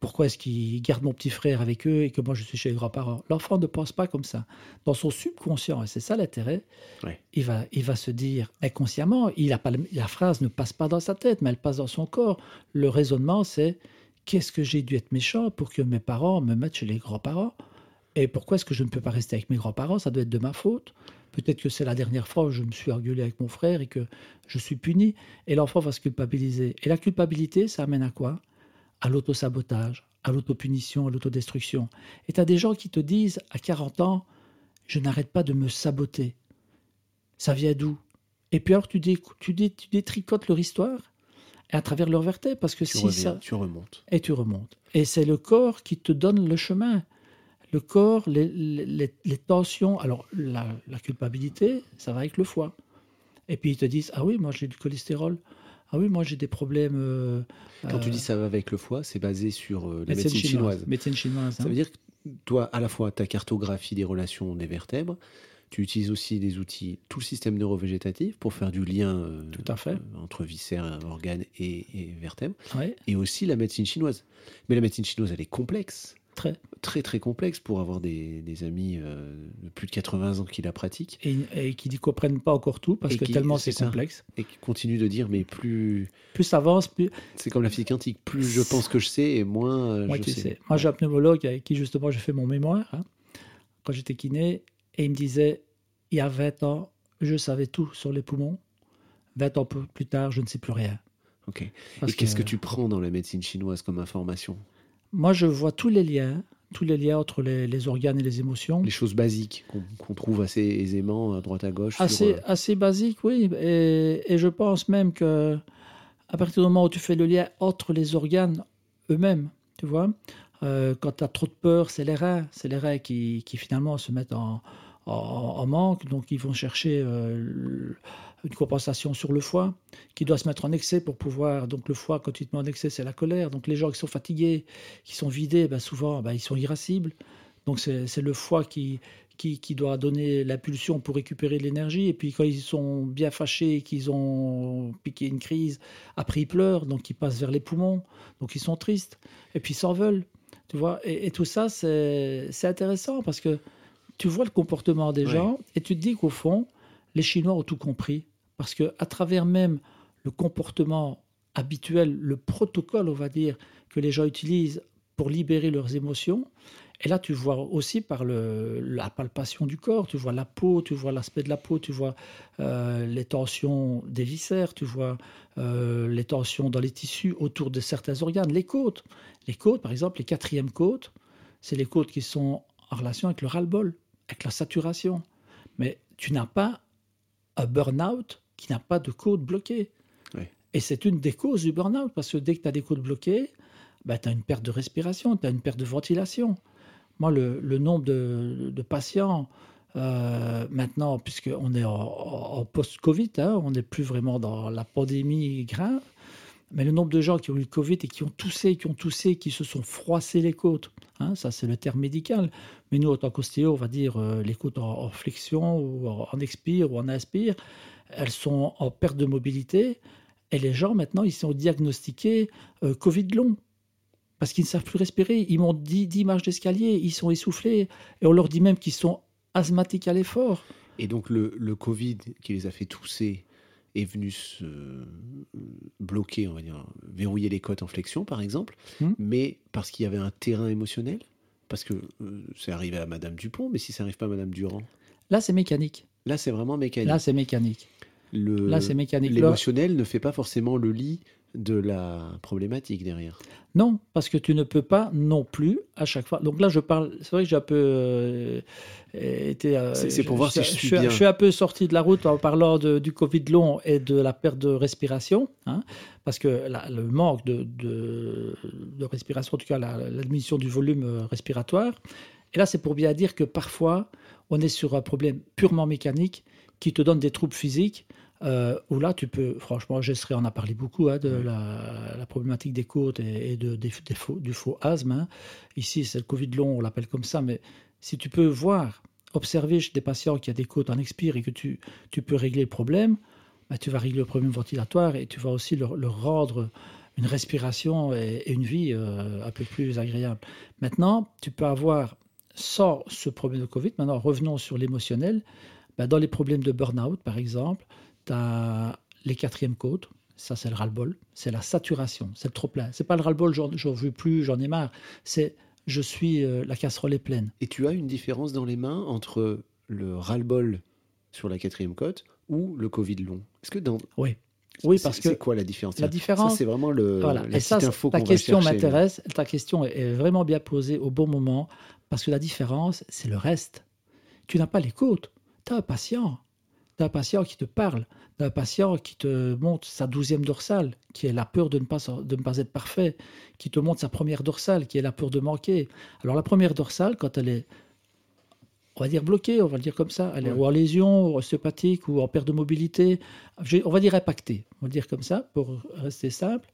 Pourquoi est-ce qu'ils gardent mon petit frère avec eux et que moi je suis chez les grands-parents? L'enfant ne pense pas comme ça. Dans son subconscient, et c'est ça l'intérêt, il, va, il va se dire inconsciemment, il a pas, la phrase ne passe pas dans sa tête, mais elle passe dans son corps. Le raisonnement, c'est qu'est-ce que j'ai dû être méchant pour que mes parents me mettent chez les grands-parents? Et pourquoi est-ce que je ne peux pas rester avec mes grands-parents? Ça doit être de ma faute. Peut-être que c'est la dernière fois où je me suis engueulé avec mon frère et que je suis puni. Et l'enfant va se culpabiliser. Et la culpabilité, ça amène à quoi? À l'autosabotage, à l'autopunition, à l'autodestruction. Et tu as des gens qui te disent à 40 ans, je n'arrête pas de me saboter. Ça vient d'où? Et puis alors tu, dé- tu, dé- tu détricotes leur histoire et à travers leur vertèbre, parce que Tu si reviens, ça... tu remontes. Et tu remontes. Et c'est le corps qui te donne le chemin. Le corps, les, les- les tensions. Alors, la, la culpabilité, ça va avec le foie. Et puis ils te disent Ah oui, moi j'ai du cholestérol. Ah oui, moi j'ai des problèmes. euh, Quand tu euh, dis ça va avec le foie, c'est basé sur euh, la médecine médecine chinoise. chinoise. Médecine chinoise. Ça hein. veut dire que toi, à la fois, ta cartographie des relations des vertèbres, tu utilises aussi des outils, tout le système neurovégétatif pour faire du lien Tout à fait. entre viscères, organes et, et vertèbres, Ouais, et aussi la médecine chinoise. Mais la médecine chinoise, elle est complexe, très. très très complexe pour avoir des, des amis euh, de plus de 80 ans qui la pratiquent Et, et qui ne comprennent pas encore tout parce Et que qui- tellement c'est complexe. et qui continuent de dire mais plus Plus ça avance, plus, c'est comme la physique quantique, plus je pense que je sais et moins euh, Moi, je tu sais. sais. Moi, j'ai un pneumologue avec qui, justement, j'ai fait mon mémoire hein, quand j'étais kiné. Et il me disait il y a 20 ans, je savais tout sur les poumons. 20 ans plus tard, je ne sais plus rien. Ok. Parce et qu'est-ce que tu prends dans la médecine chinoise comme information? Moi, je vois tous les liens, tous les liens entre les, les organes et les émotions. Les choses basiques qu'on trouve assez aisément à droite à gauche. sur, Assez, euh, assez basique, oui. Et, et je pense même que à partir du moment où tu fais le lien entre les organes eux-mêmes, tu vois, euh, quand tu as trop de peur, c'est les reins. C'est les reins qui, qui finalement se mettent en, en, en manque. Donc, ils vont chercher euh, une compensation sur le foie qui doit se mettre en excès pour pouvoir. Donc, le foie, quand il te met en excès, c'est la colère. Donc, les gens qui sont fatigués, qui sont vidés, ben, souvent, ben, ils sont irascibles. Donc, c'est le foie qui, qui, qui doit donner l'impulsion pour récupérer de l'énergie. Et puis quand ils sont bien fâchés, qu'ils ont piqué une crise, après ils pleurent, donc ils passent vers les poumons, donc ils sont tristes, et puis ils s'en veulent. Tu vois et, et tout ça, c'est c'est intéressant parce que tu vois le comportement des Ouais. gens et tu te dis qu'au fond, les Chinois ont tout compris. Parce que à travers même le comportement habituel, le protocole, on va dire, que les gens utilisent pour libérer leurs émotions, et là, tu vois aussi par la palpation du corps, tu vois la peau, tu vois l'aspect de la peau, tu vois euh, les tensions des viscères, tu vois euh, les tensions dans les tissus autour de certains organes, les côtes. Les côtes, par exemple, les quatrièmes côtes, c'est les côtes qui sont en relation avec le ras-le-bol, avec la saturation. Mais tu n'as pas un burn-out qui n'a pas de côte bloquée. Oui. Et c'est une des causes du burn-out, parce que dès que tu as des côtes bloquées, ben, tu as une perte de respiration, tu as une perte de ventilation. Moi, le, le nombre de, de patients, euh, maintenant, puisqu'on est en, en post-Covid, hein, on n'est plus vraiment dans la pandémie grave, mais le nombre de gens qui ont eu le Covid et qui ont toussé, qui ont toussé, qui se sont froissés les côtes, hein, ça c'est le terme médical. Mais nous, en tant qu'ostéo, on va dire euh, les côtes en, en flexion ou en, en expire ou en inspire, elles sont en perte de mobilité. Et les gens, maintenant, ils sont diagnostiqués euh, Covid long. Parce qu'ils ne savent plus respirer. Ils montent 10, 10 marches d'escalier, ils sont essoufflés. Et on leur dit même qu'ils sont asthmatiques à l'effort. Et donc le, le Covid qui les a fait tousser est venu se bloquer, on va dire, verrouiller les côtes en flexion par exemple, Hmm. mais parce qu'il y avait un terrain émotionnel, parce que euh, c'est arrivé à Madame Dupont, mais si ça n'arrive pas à Madame Durand, Là, c'est mécanique. là c'est vraiment mécanique. Là, c'est mécanique. Le- Là, c'est mécanique. L'émotionnel ne fait pas forcément le lit de la problématique derrière. Non, parce que tu ne peux pas non plus à chaque fois. Donc là, je parle. C'est vrai que j'ai un peu euh, été. euh, C'est- pour voir si je suis suis, bien. je suis un peu sorti de la route en parlant de- du Covid long et de la perte de respiration, hein, parce que la- le manque de, de- de respiration, en tout cas la, la du volume euh, respiratoire. Et là, c'est pour bien dire que parfois, on est sur un problème purement mécanique qui te donne des troubles physiques. euh, où là, tu peux, franchement, Gessré en a parlé beaucoup hein, de la, la problématique des côtes et, et de, des, des faux- du faux asthme. hein. Ici, c'est le Covid long, on l'appelle comme ça, mais si tu peux voir, observer chez des patients qui ont des côtes en expire et que tu, tu peux régler le problème, bah, tu vas régler le problème ventilatoire et tu vas aussi leur, leur rendre une respiration et, une vie un peu plus agréable. Maintenant, tu peux avoir, sans ce problème de Covid, maintenant revenons sur l'émotionnel, ben, dans les problèmes de burn-out, par exemple, tu as les quatrièmes côtes, ça c'est le ras-le-bol, c'est la saturation, c'est le trop-plein. C'est pas le ras-le-bol, j'en veux plus, j'en ai marre, c'est je suis, euh, la casserole est pleine. Et tu as une différence dans les mains entre le ras-le-bol sur la quatrième côte ou le Covid long? Est-ce que dans... Oui. Oui, parce que c'est quoi la différence? La différence, c'est vraiment le. Voilà. La et ça, ta question m'intéresse. Ta question est vraiment bien posée au bon moment parce que la différence, c'est le reste. Tu n'as pas les côtes. Tu as un patient. Tu as un patient qui te parle. Tu as un patient qui te montre sa douzième dorsale, qui est la peur de ne, pas, de ne pas être parfait, qui te montre sa première dorsale, qui est la peur de manquer. Alors la première dorsale, quand elle est on va dire bloquée, on va le dire comme ça, elle est ou en lésion, ou ostéopathique, ou en perte de mobilité, on va dire impactée, on va le dire comme ça, pour rester simple.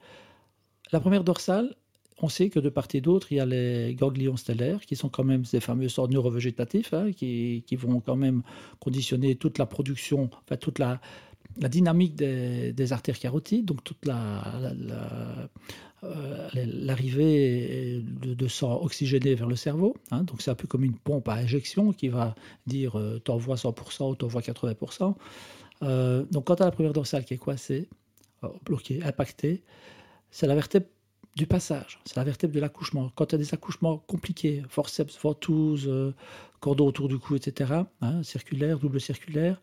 La première dorsale, on sait que de part et d'autre, il y a les ganglions stellaires, qui sont quand même ces fameux sortes neurovégétatifs, hein, qui, vont quand même conditionner toute la production, enfin toute la, dynamique des, artères carotides, donc toute euh, l'arrivée de, sang oxygéné vers le cerveau. Hein. donc c'est un peu comme une pompe à injection qui va dire euh, t'envoies 100% ou t'envoies 80%. Euh, donc quand tu la première dorsale qui est coincée, bloquée, impactée, c'est la vertèbre du passage. C'est la vertèbre de l'accouchement. Quand tu as des accouchements compliqués, forceps, ventouse, euh, cordon autour du cou, etc., hein, circulaire, double circulaire,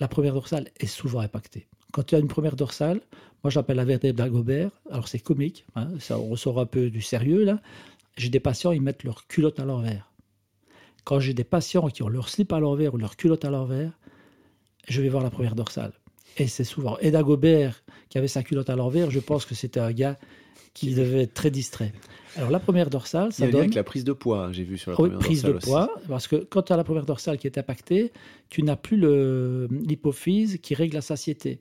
la première dorsale est souvent impactée. Quand tu as une première dorsale, moi j'appelle la vertèbre d'Agobert, alors c'est comique, hein, ça ressort un peu du sérieux là. J'ai des patients, ils mettent leur culotte à l'envers. Quand j'ai des patients qui ont leur slip à l'envers ou leur culotte à l'envers, je vais voir la première dorsale. Et c'est souvent. Et Dagobert, qui avait sa culotte à l'envers, je pense que c'était un gars qui devait être très distrait. Alors la première dorsale, ça Il y a donne... avec la prise de poids, j'ai vu sur la première prise de poids, parce que quand tu as la première dorsale qui est impactée, tu n'as plus l'hypophyse qui règle la satiété.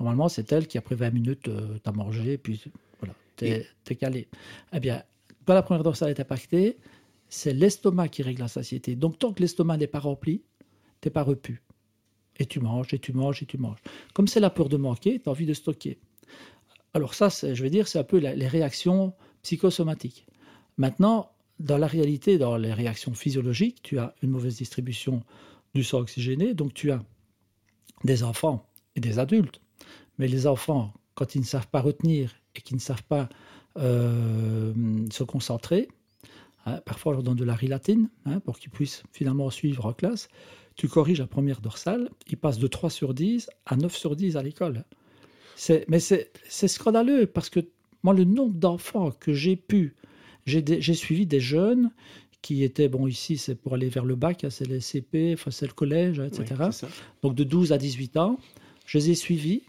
Normalement, c'est elle qui, après 20 minutes, euh, tu as mangé, puis voilà, tu es, calé. Eh bien, quand la première dorsale est impactée, c'est l'estomac qui règle la satiété. Donc, tant que l'estomac n'est pas rempli, tu n'es pas repu. Et tu manges, et tu manges, et tu manges. Comme c'est la peur de manquer, tu as envie de stocker. Alors ça, je vais dire, c'est un peu les réactions psychosomatiques. Maintenant, dans la réalité, dans les réactions physiologiques, tu as une mauvaise distribution du sang oxygéné, donc tu as des enfants et des adultes. Mais les enfants, quand ils ne savent pas retenir et qui ne savent pas euh, se concentrer, hein, parfois on leur donne de la rilatine hein, pour qu'ils puissent finalement suivre en classe. Tu corriges la première dorsale, ils passent de 3 sur 10 à 9 sur 10 à l'école mais c'est scandaleux parce que moi, le nombre d'enfants que j'ai pu, j'ai suivi des jeunes qui étaient, bon, ici, c'est pour aller vers le bac, hein, c'est les CP, enfin, c'est le collège, etc. Donc de 12 à 18 ans, je les ai suivis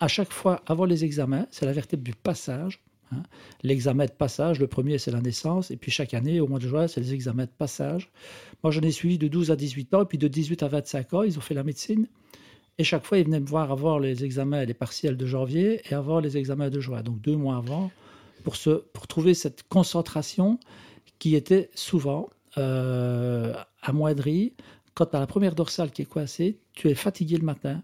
à chaque fois avant les examens, c'est la vertèbre du passage. Hein. L'examen de passage, le premier, c'est la naissance, et puis chaque année, au mois de juin, c'est les examens de passage. Moi, j'en ai suivi de 12 à 18 ans, et puis de 18 à 25 ans, ils ont fait la médecine. Et chaque fois, ils venaient me voir avant les examens et les partiels de janvier et avant les examens de juin, donc deux mois avant, pour, se, pour trouver cette concentration qui était souvent euh, amoindrie. Quand tu as la première dorsale qui est coincée, tu es fatigué le matin,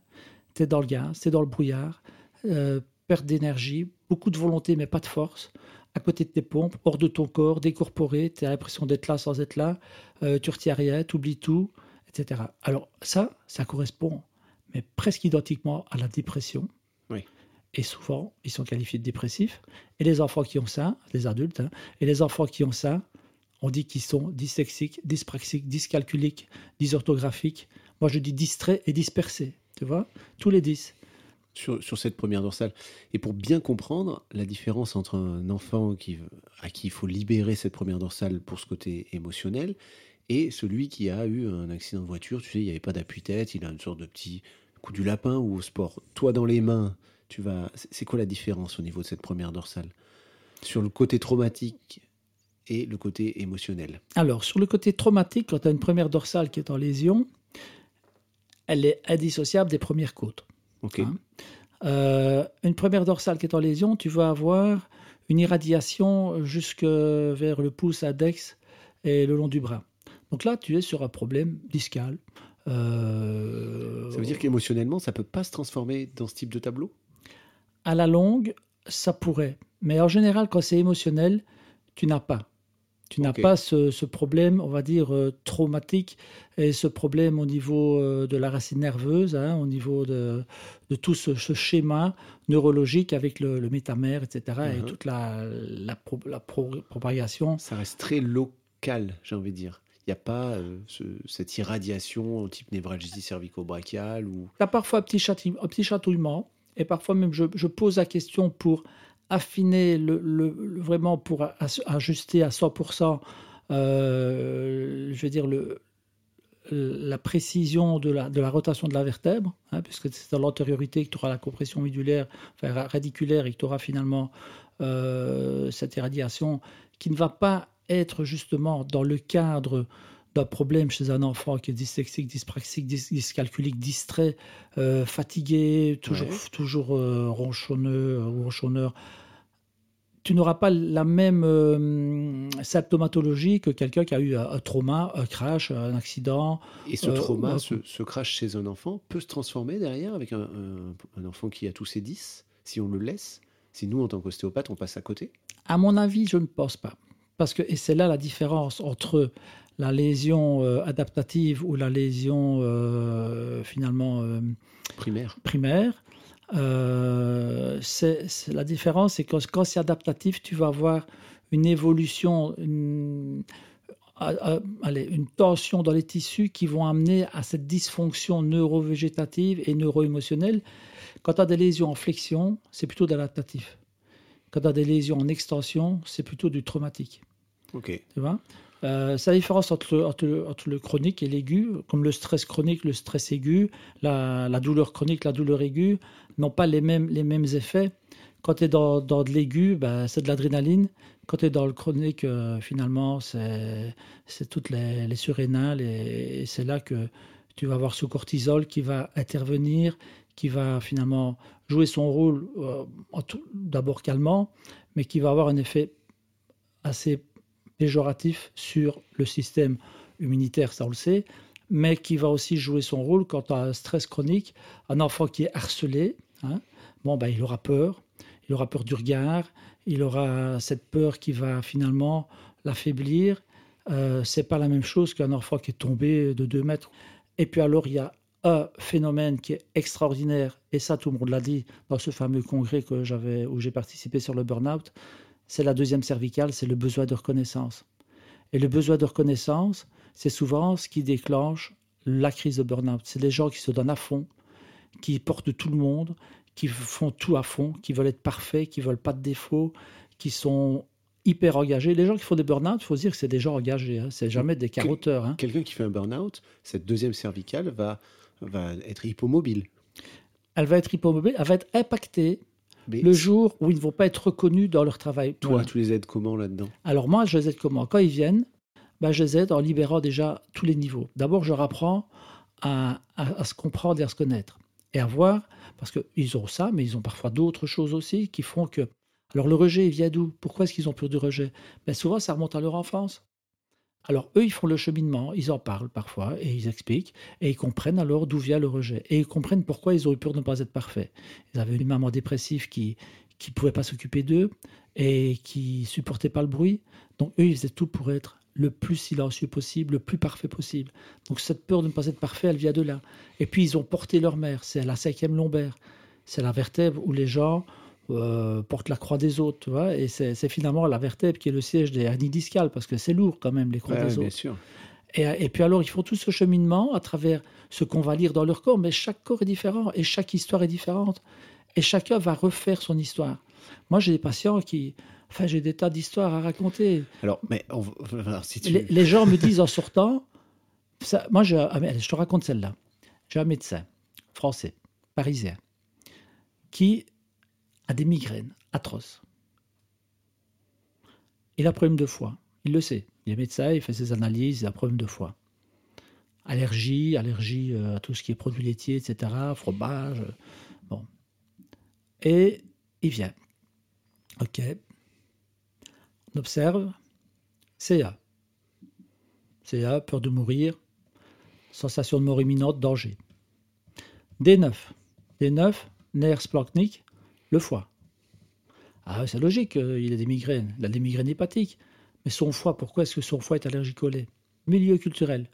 tu es dans le gaz, tu es dans le brouillard, euh, perte d'énergie, beaucoup de volonté mais pas de force, à côté de tes pompes, hors de ton corps, décorporé, tu as l'impression d'être là sans être là, euh, tu retiens rien, tu oublies tout, etc. Alors ça, ça correspond mais presque identiquement à la dépression. Et souvent, ils sont qualifiés de dépressifs. Et les enfants qui ont ça, les adultes, hein, et les enfants qui ont ça, on dit qu'ils sont dyslexiques, dyspraxiques, dyscalculiques, dysorthographiques. Moi, je dis distraits et dispersés. Tu vois Tous les dix. Sur, sur, cette première dorsale. Et pour bien comprendre la différence entre un enfant qui, à qui il faut libérer cette première dorsale pour ce côté émotionnel et celui qui a eu un accident de voiture, tu sais, il n'y avait pas d'appui-tête, il a une sorte de petit coup du lapin ou au sport, toi dans les mains, tu vas. C'est quoi la différence au niveau de cette première dorsale? Sur le côté traumatique et le côté émotionnel Alors, sur le côté traumatique, quand tu as une première dorsale qui est en lésion, elle est indissociable des premières côtes. Ok. Hein? Euh, une première dorsale qui est en lésion, tu vas avoir une irradiation jusque vers le pouce, index et le long du bras. Donc là, tu es sur un problème discal, euh, ça veut dire qu'émotionnellement, ça peut pas se transformer dans ce type de tableau? À la longue, Ça pourrait. Mais en général, quand c'est émotionnel, tu n'as pas. Tu n'as pas ce, ce problème, on va dire, euh, traumatique et ce problème au niveau euh, de la racine nerveuse, hein, au niveau de, de tout ce, ce schéma neurologique avec le, le métamère, etc. et Mhm. toute la, la, pro- la pro- propagation. Ça reste très local, j'ai envie de dire. Il n'y a pas euh, ce- cette irradiation type névralgie cervico-brachiale ou Tu as parfois un petit, chatouillement et parfois même je, pose la question pour affiner le, vraiment pour ajuster à 100% euh, je veux dire la précision de la, rotation de la vertèbre, hein, puisque c'est dans l'antériorité que tu auras la compression médulaire, enfin ra- radiculaire, et que tu auras finalement euh, cette irradiation qui ne va pas être justement dans le cadre d'un problème chez un enfant qui est dyslexique, dyspraxique, dys- dyscalculique, distrait, euh, fatigué, toujours, Ouais. toujours euh, ronchonneux ou ronchonneur. Tu n'auras pas la même euh, symptomatologie que quelqu'un qui a eu un, un trauma, un crash, un accident, Et ce Euh, trauma, ce, ce crash chez un enfant, peut se transformer derrière avec un, un- un enfant qui a tous ses 10, si on le laisse Si nous, en tant qu'ostéopathe, on passe à côté? À mon avis, je ne pense pas. Parce que, et c'est là la différence entre la lésion euh, adaptative ou la lésion euh, finalement euh, Primaire. primaire. C'est, c'est- la différence, c'est que quand c'est adaptatif, tu vas avoir une évolution, une, à- à- allez, une tension dans les tissus qui vont amener à cette dysfonction neurovégétative et neuro-émotionnelle. Quand tu as des lésions en flexion, c'est plutôt de l'adaptatif. Quand tu as des lésions en extension, c'est plutôt du traumatique. Ok. Tu vois? Euh, c'est la différence entre, le- entre le, entre le chronique et l'aigu, comme le stress chronique, le stress aigu, la, la douleur chronique, la douleur aiguë, n'ont pas les mêmes, les mêmes effets. Quand tu es dans, dans de l'aigu, ben, c'est de l'adrénaline. Quand tu es dans le chronique, euh, finalement, c'est c'est toutes les, les surrénales et, et c'est là que tu vas avoir ce cortisol qui va intervenir, qui va finalement jouer son rôle euh, d'abord calmant, mais qui va avoir un effet assez péjoratif sur le système immunitaire, ça on le sait, mais qui va aussi jouer son rôle quand tu as un stress chronique, un enfant qui est harcelé, hein, bon, ben, il aura peur, il aura peur du regard, il aura cette peur qui va finalement l'affaiblir. Euh, c'est pas la même chose qu'un enfant qui est tombé de 2 mètres. Et puis alors, il y a un phénomène qui est extraordinaire, et ça tout le monde l'a dit dans ce fameux congrès que j'avais, où j'ai participé sur le burn-out, c'est la deuxième cervicale, c'est le besoin de reconnaissance. Et le besoin de reconnaissance, c'est souvent ce qui déclenche la crise de burn-out. C'est les gens qui se donnent à fond, qui portent tout le monde, qui font tout à fond, qui veulent être parfaits, qui veulent pas de défauts, qui sont hyper engagés. Les gens qui font des burn-out, il faut se dire que c'est des gens engagés, hein. c'est jamais des carotteurs. hein. Quelqu'un qui fait un burn-out, cette deuxième cervicale va, va être hypomobile. Elle va être hypomobile, elle va être impactée Mais le jour où ils ne vont pas être reconnus dans leur travail. toi, Voilà. tu les aides comment là-dedans? Alors moi, je les aide comment? Quand ils viennent, ben, je les aide en libérant déjà tous les niveaux. D'abord, je leur apprends à, à- à se comprendre et à se connaître. Et à voir, parce qu'ils ont ça, mais ils ont parfois d'autres choses aussi qui font que... Alors le rejet, il vient d'où? Pourquoi est-ce qu'ils ont peur du rejet? Ben, Souvent, ça remonte à leur enfance. Alors eux, ils font le cheminement, ils en parlent parfois et ils expliquent et ils comprennent alors d'où vient le rejet et ils comprennent pourquoi ils ont eu peur de ne pas être parfaits. Ils avaient une maman dépressive qui qui pouvait pas s'occuper d'eux et qui supportait pas le bruit. Donc eux, ils faisaient tout pour être le plus silencieux possible, le plus parfait possible. Donc cette peur de ne pas être parfait, elle vient de là. Et puis ils ont porté leur mère, c'est la cinquième lombaire. C'est la vertèbre où les gens euh, portent la croix des autres, tu vois. Et c'est finalement la vertèbre qui est le siège des hernies discales, parce que c'est lourd quand même, les croix Ouais, des autres. sûr. Et, et puis alors, ils font tout ce cheminement à travers ce qu'on va lire dans leur corps, mais chaque corps est différent et chaque histoire est différente. Et chacun va refaire son histoire. Moi, j'ai des patients qui... Enfin, j'ai des tas d'histoires à raconter. Alors, mais on va- alors, si tu... Les, les gens me disent <laughs> en sortant... Ça, moi, je, je te raconte celle-là. J'ai un médecin français, parisien, qui a des migraines atroces. Il a problème de foie. Il le sait. Il est médecin, il fait ses analyses, il a problème de foie. Allergie, allergie euh, à tout ce qui est produits laitiers, etc., fromage. euh, Bon. Et il vient. OK. On observe. CA. CA, peur de mourir. Sensation de mort imminente, danger. D9. D9, nerf splanchnique, le foie. Ah, c'est logique, euh, il a des migraines. Il a des migraines hépatiques. Mais son foie, pourquoi est-ce que son foie est allergique au lait? Milieu culturel.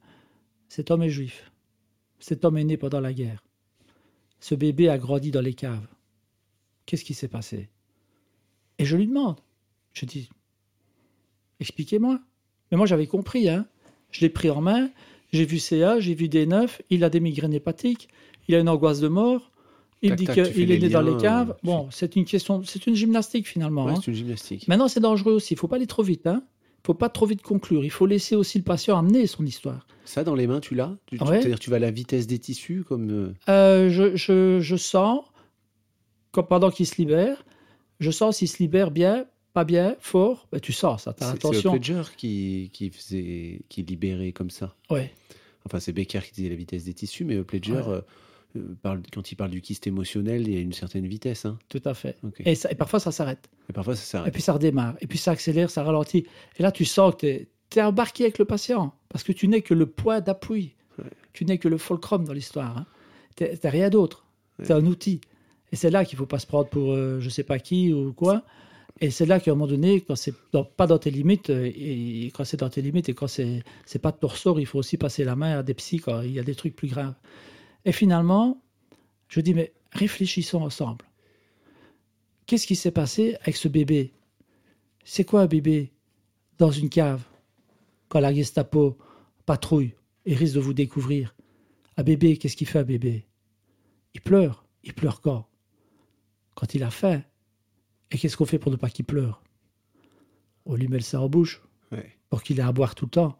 Cet homme est juif. Cet homme est né pendant la guerre. Ce bébé a grandi dans les caves. Qu'est-ce qui s'est passé? Et je lui demande. Je dis, expliquez-moi. Mais moi, j'avais compris. Hein. Je l'ai pris en main. J'ai vu CA, j'ai vu D9. Il a des migraines hépatiques. Il a une angoisse de mort. Il Tac, dit tu qu'il est né dans les caves. euh, Bon, c'est une question, c'est une gymnastique finalement. Ouais, hein. c'est une gymnastique. Maintenant, c'est dangereux aussi. Il faut pas aller trop vite. Hein. Il faut pas trop vite conclure. Il faut laisser aussi le patient amener son histoire. Ça, dans les mains, tu l'as? Tu- tu- Ouais. C'est-à-dire, tu vas à la vitesse des tissus comme. euh, Euh, je, je- je sens, quand, pendant qu'il se libère, je sens s'il se libère bien, pas bien, fort. Ben, tu sens ça. T'as C'est c'est attention. Pledger qui, qui faisait, qui libérait comme ça. Ouais. Enfin, c'est Becker qui disait la vitesse des tissus, mais Pledger, Ouais. euh, parle, quand il parle du kyste émotionnel, il y a une certaine vitesse. Hein. Tout à fait. Et, ça- et parfois, ça s'arrête. Et parfois, ça Et s'arrête. puis, ça redémarre. Et puis, ça accélère, ça ralentit. Et là, tu sens que tu es, embarqué avec le patient. Parce que tu n'es que le point d'appui. Ouais. Tu n'es que le fulcrum dans l'histoire. Hein. Tu n'es rien d'autre. Ouais. Tu es un outil. Et c'est là qu'il faut pas se prendre pour euh, je sais pas qui ou quoi. Et c'est là qu'à un moment donné, quand c'est pas dans tes limites, euh, et, et quand c'est dans tes limites et quand c'est c'est pas de ton ressort, il faut aussi passer la main à des psys quand il y a des trucs plus graves. Et finalement, je dis mais réfléchissons ensemble. Qu'est-ce qui s'est passé avec ce bébé? C'est quoi un bébé dans une cave quand la Gestapo patrouille et risque de vous découvrir? Un bébé, qu'est-ce qu'il fait un bébé? Il pleure. Il pleure quand? Quand il a faim. Et qu'est-ce qu'on fait pour ne pas qu'il pleure? On lui met le sein en bouche Ouais, pour qu'il ait à boire tout le temps.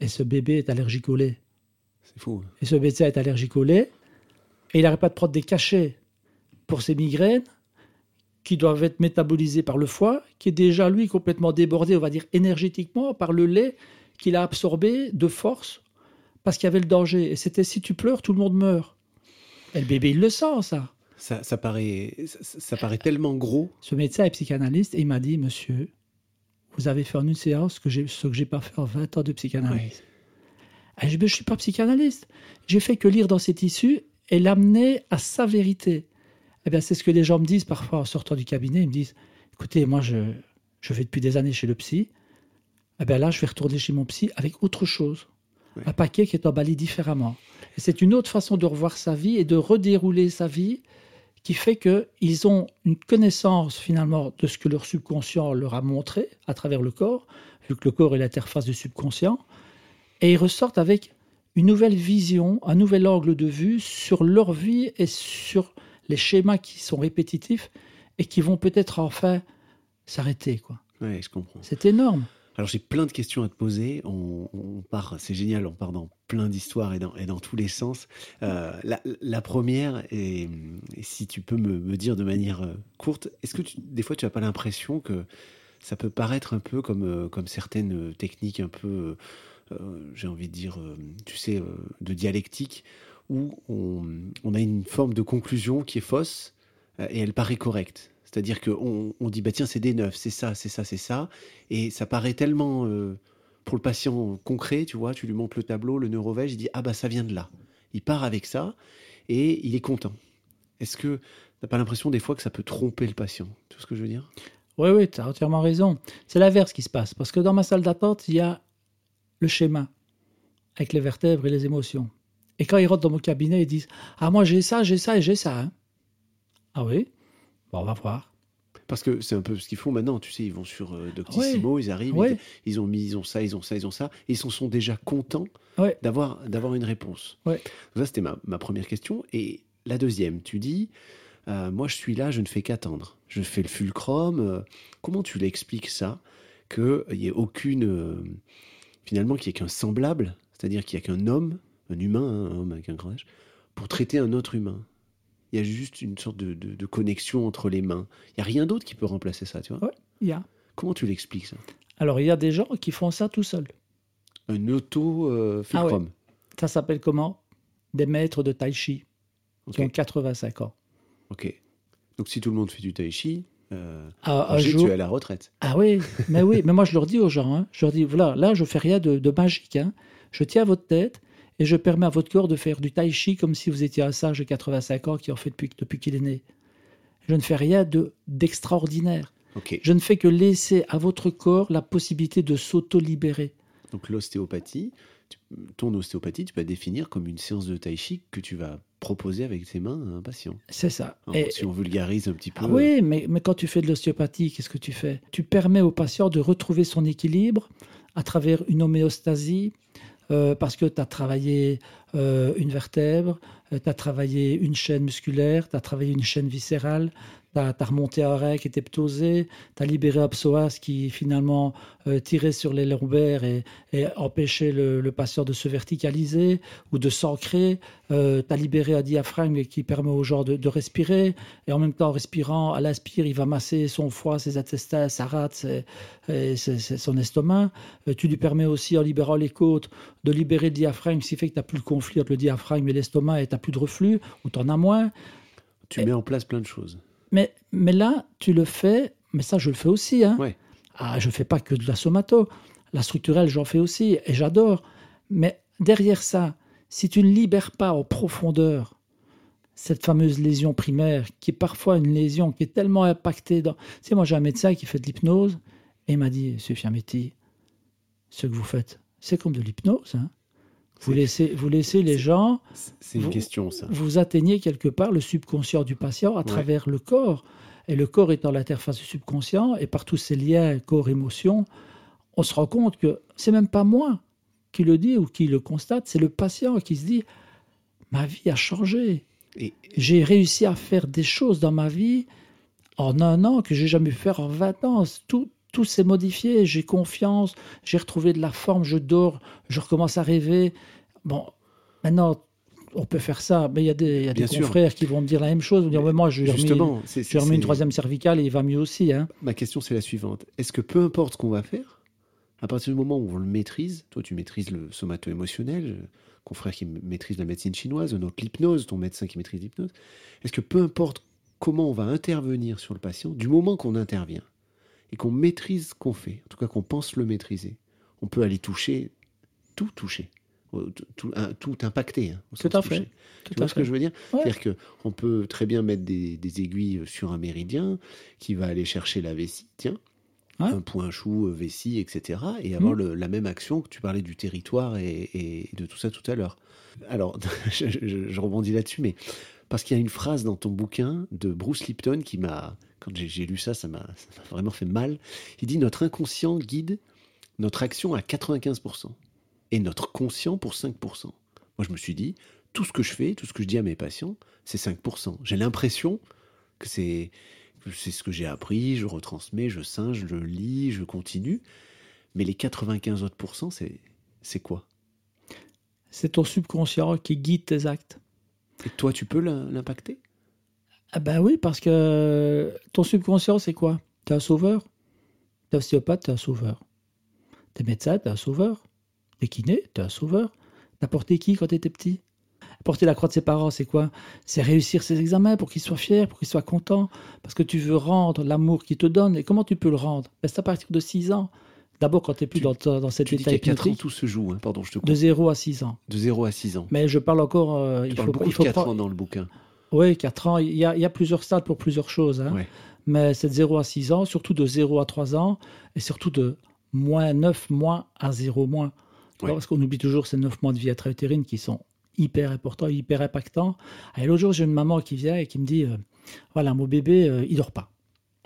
Et ce bébé est allergique au lait. C'est fou. Et ce médecin est allergique au lait. Et il n'arrête pas de prendre des cachets pour ses migraines qui doivent être métabolisés par le foie, qui est déjà, lui, complètement débordé, on va dire, énergétiquement par le lait qu'il a absorbé de force parce qu'il y avait le danger. Et c'était si tu pleures, tout le monde meurt. Et le bébé, il le sent, ça. Ça, ça, paraît, ça, ça paraît tellement gros. Ce médecin est psychanalyste et il m'a dit, monsieur, vous avez fait en une séance ce que j'ai, ce que j'ai pas fait en 20 ans de psychanalyse. Je Mais je suis pas psychanalyste. J'ai fait que lire dans ces tissus et l'amener à sa vérité. Eh bien, c'est ce que les gens me disent parfois en sortant du cabinet. Ils me disent, écoutez, moi, je, je vais depuis des années chez le psy. Eh bien là, je vais retourner chez mon psy avec autre chose. Un paquet qui est emballé différemment. Et c'est une autre façon de revoir sa vie et de redérouler sa vie qui fait qu'ils ont une connaissance finalement de ce que leur subconscient leur a montré à travers le corps, vu que le corps est l'interface du subconscient, et ils ressortent avec une nouvelle vision, un nouvel angle de vue sur leur vie et sur les schémas qui sont répétitifs et qui vont peut-être enfin s'arrêter. quoi. Ouais, je comprends. C'est énorme. Alors j'ai plein de questions à te poser. On, on part, c'est génial, on part dans plein d'histoires et dans, et dans tous les sens. Euh, la, la première, et, si tu peux me, me dire de manière euh, courte, est-ce que tu- des fois tu n'as pas l'impression que ça peut paraître un peu comme, euh, comme certaines techniques un peu, j'ai envie de dire, euh, tu sais, euh, de dialectique, où on, a une forme de conclusion qui est fausse euh, et elle paraît correcte. C'est-à-dire qu'on on dit, bah tiens, c'est des neufs, c'est ça, c'est ça, c'est ça. Et ça paraît tellement, euh, pour le patient concret, tu vois, tu lui montres le tableau, le neurovège, il dit, ah bah ça vient de là. Il part avec ça et il est content. Est-ce que t'as pas l'impression des fois que ça peut tromper le patient? Tu vois ce que je veux dire? Oui, oui, tu as entièrement raison. C'est l'inverse qui se passe. Parce que dans ma salle d'attente, il y a le schéma avec les vertèbres et les émotions. Et quand ils rentrent dans mon cabinet, ils disent Ah, moi j'ai ça, j'ai ça et j'ai ça. hein. Ah oui? Bon, on va voir. Parce que c'est un peu ce qu'ils font maintenant, tu sais, ils vont sur euh, Doctissimo, ils arrivent, Ouais. ils, ils ont mis, ils ont ça, ils ont ça, ils ont ça, et ils sont, sont déjà contents Ouais. d'avoir d'avoir une réponse. Ça, c'était ma, ma première question. Et la deuxième, tu dis, euh, moi je suis là, je ne fais qu'attendre. Je fais le fulcrum. euh, comment tu l'expliques ça Qu'il n'y ait aucune, finalement, qu'il n'y ait qu'un semblable, c'est-à-dire qu'il n'y a qu'un homme, un humain, hein, un homme avec un grand H, pour traiter un autre humain. Il y a juste une sorte de, de- de connexion entre les mains. Il n'y a rien d'autre qui peut remplacer ça, tu vois Ouais. Il y a. Comment tu l'expliques ça? Alors, il y a des gens qui font ça tout seuls. Un auto euh, Ah fulcrum. Ça s'appelle comment? Des maîtres de tai chi qui Ok. ont 85 ans. Ok. Donc si tout le monde fait du tai chi, euh, Ah, Roger, jour- tu es à la retraite. Ah oui, mais oui, mais moi je leur dis aux gens, hein, je leur dis, voilà, là je fais rien de, de magique, hein. je tiens à votre tête et je permets à votre corps de faire du tai chi comme si vous étiez un sage de 85 ans qui en fait depuis, depuis qu'il est né. Je ne fais rien de d'extraordinaire. Je ne fais que laisser à votre corps la possibilité de s'auto-libérer. Donc l'ostéopathie, ton ostéopathie, tu peux la définir comme une séance de tai chi que tu vas proposer avec tes mains à un patient. C'est ça. Et- si on vulgarise un petit peu. Ah oui, mais, mais quand tu fais de l'ostéopathie, qu'est-ce que tu fais? Tu permets au patient de retrouver son équilibre à travers une homéostasie, euh, parce que tu as travaillé euh, une vertèbre, tu as travaillé une chaîne musculaire, tu as travaillé une chaîne viscérale, tu as, remonté oreille qui était ptoisé, tu as libéré un psoas qui finalement euh, tirait sur les lombaires et, empêchait le, patient de se verticaliser ou de s'ancrer. Euh, tu as libéré un diaphragme qui permet aux gens de, respirer. Et en même temps, en respirant, à l'inspire, il va masser son foie, ses intestins, sa rate, et son estomac. Euh, tu lui permets aussi, en libérant les côtes, de libérer le diaphragme, ce qui fait que tu n'as plus le conflit entre le diaphragme et l'estomac et tu n'as plus de reflux, ou tu en as moins. Tu mets en place plein de choses. Mais, mais là, tu le fais, mais ça, je le fais aussi. Hein. Ouais. Ah, je ne fais pas que de la somato. La structurelle, j'en fais aussi, et j'adore. Mais derrière ça, si tu ne libères pas en profondeur cette fameuse lésion primaire, qui est parfois une lésion qui est tellement impactée dans... Tu sais, moi, j'ai un médecin qui fait de l'hypnose, et il m'a dit, Monsieur Fiametti, ce que vous faites, c'est comme de l'hypnose. hein. Vous laissez, vous laissez les gens C'est une Vous- question, ça. vous atteignez quelque part le subconscient du patient à travers le corps. Et le corps étant l'interface du subconscient, et par tous ces liens corps-émotion, on se rend compte que c'est même pas moi qui le dis ou qui le constate, c'est le patient qui se dit Ma vie a changé. Et, J'ai réussi à faire des choses dans ma vie en un an que j'ai jamais pu faire en 20 ans. Tout, tout s'est modifié. J'ai confiance, j'ai retrouvé de la forme, je dors, je recommence à rêver. Bon, maintenant, on peut faire ça, mais il y a des, y a des confrères qui vont me dire la même chose. Vont dire, Ouais, moi, je lui ai remis, je une troisième cervicale et il va mieux aussi. Hein. Ma question, c'est la suivante. Est-ce que peu importe ce qu'on va faire, à partir du moment où on le maîtrise, toi tu maîtrises le somato-émotionnel, confrère qui maîtrise la médecine chinoise, un autre l'hypnose, ton médecin qui maîtrise l'hypnose, est-ce que peu importe comment on va intervenir sur le patient, du moment qu'on intervient et qu'on maîtrise ce qu'on fait, en tout cas qu'on pense le maîtriser, on peut aller toucher, tout toucher, tout, tout- un- tout impacter. hein, Tout à fait. Tout Tu vois ce que je veux dire? Ouais. C'est-à-dire qu'on peut très bien mettre des, des aiguilles sur un méridien qui va aller chercher la vessie, tiens, Ouais. un point chou, euh, vessie, etc. et avoir le- la même action que tu parlais du territoire et, et de tout ça tout à l'heure. Alors, <laughs> je, je- je rebondis là-dessus, mais parce qu'il y a une phrase dans ton bouquin de Bruce Lipton qui m'a, quand j'ai lu ça, ça m'a vraiment fait mal. Il dit Notre inconscient guide notre action à 95% et notre conscient pour 5%. Moi, je me suis dit, tout ce que je fais, tout ce que je dis à mes patients, c'est 5%. J'ai l'impression que c'est c'est ce que j'ai appris, je retransmets, je singe, je lis, je continue. Mais les 95 autres c'est c'est quoi? C'est ton subconscient qui guide tes actes. Et toi, tu peux l'im- l'impacter? Ah ben oui, parce que ton subconscient, c'est quoi? T'es un sauveur? T'es ostéopathe, t'es un sauveur. T'es médecin, t'es un sauveur. T'es kiné, t'es un sauveur. T'as porté qui quand t'étais petit? Porter la croix de ses parents, c'est quoi? C'est réussir ses examens pour qu'ils soient fiers, pour qu'ils soient contents. Parce que tu veux rendre l'amour qu'ils te donnent. Et comment tu peux le rendre? Ben, C'est à partir de 6 ans. D'abord, quand tu n'es plus Tu- dans, dans cet Tu dis état 4 ans, hypnotique, tout se joue. hein. Pardon, je te coupe. de 0 à 6 ans. De 0 à 6 ans. Mais je parle encore. euh, Tu il faut, beaucoup il de faut 4 prendre- ans dans le bouquin. Oui, 4 ans. Il y, a, il y a plusieurs stades pour plusieurs choses. hein. Ouais. Mais c'est de 0 à 6 ans, surtout de 0 à 3 ans, et surtout de moins 9 mois à 0 mois. Ouais. Parce qu'on oublie toujours ces 9 mois de vie intra-utérine qui sont hyper importants, hyper impactants. Et l'autre jour, j'ai une maman qui vient et qui me dit euh, Voilà, mon bébé, euh, il dort pas.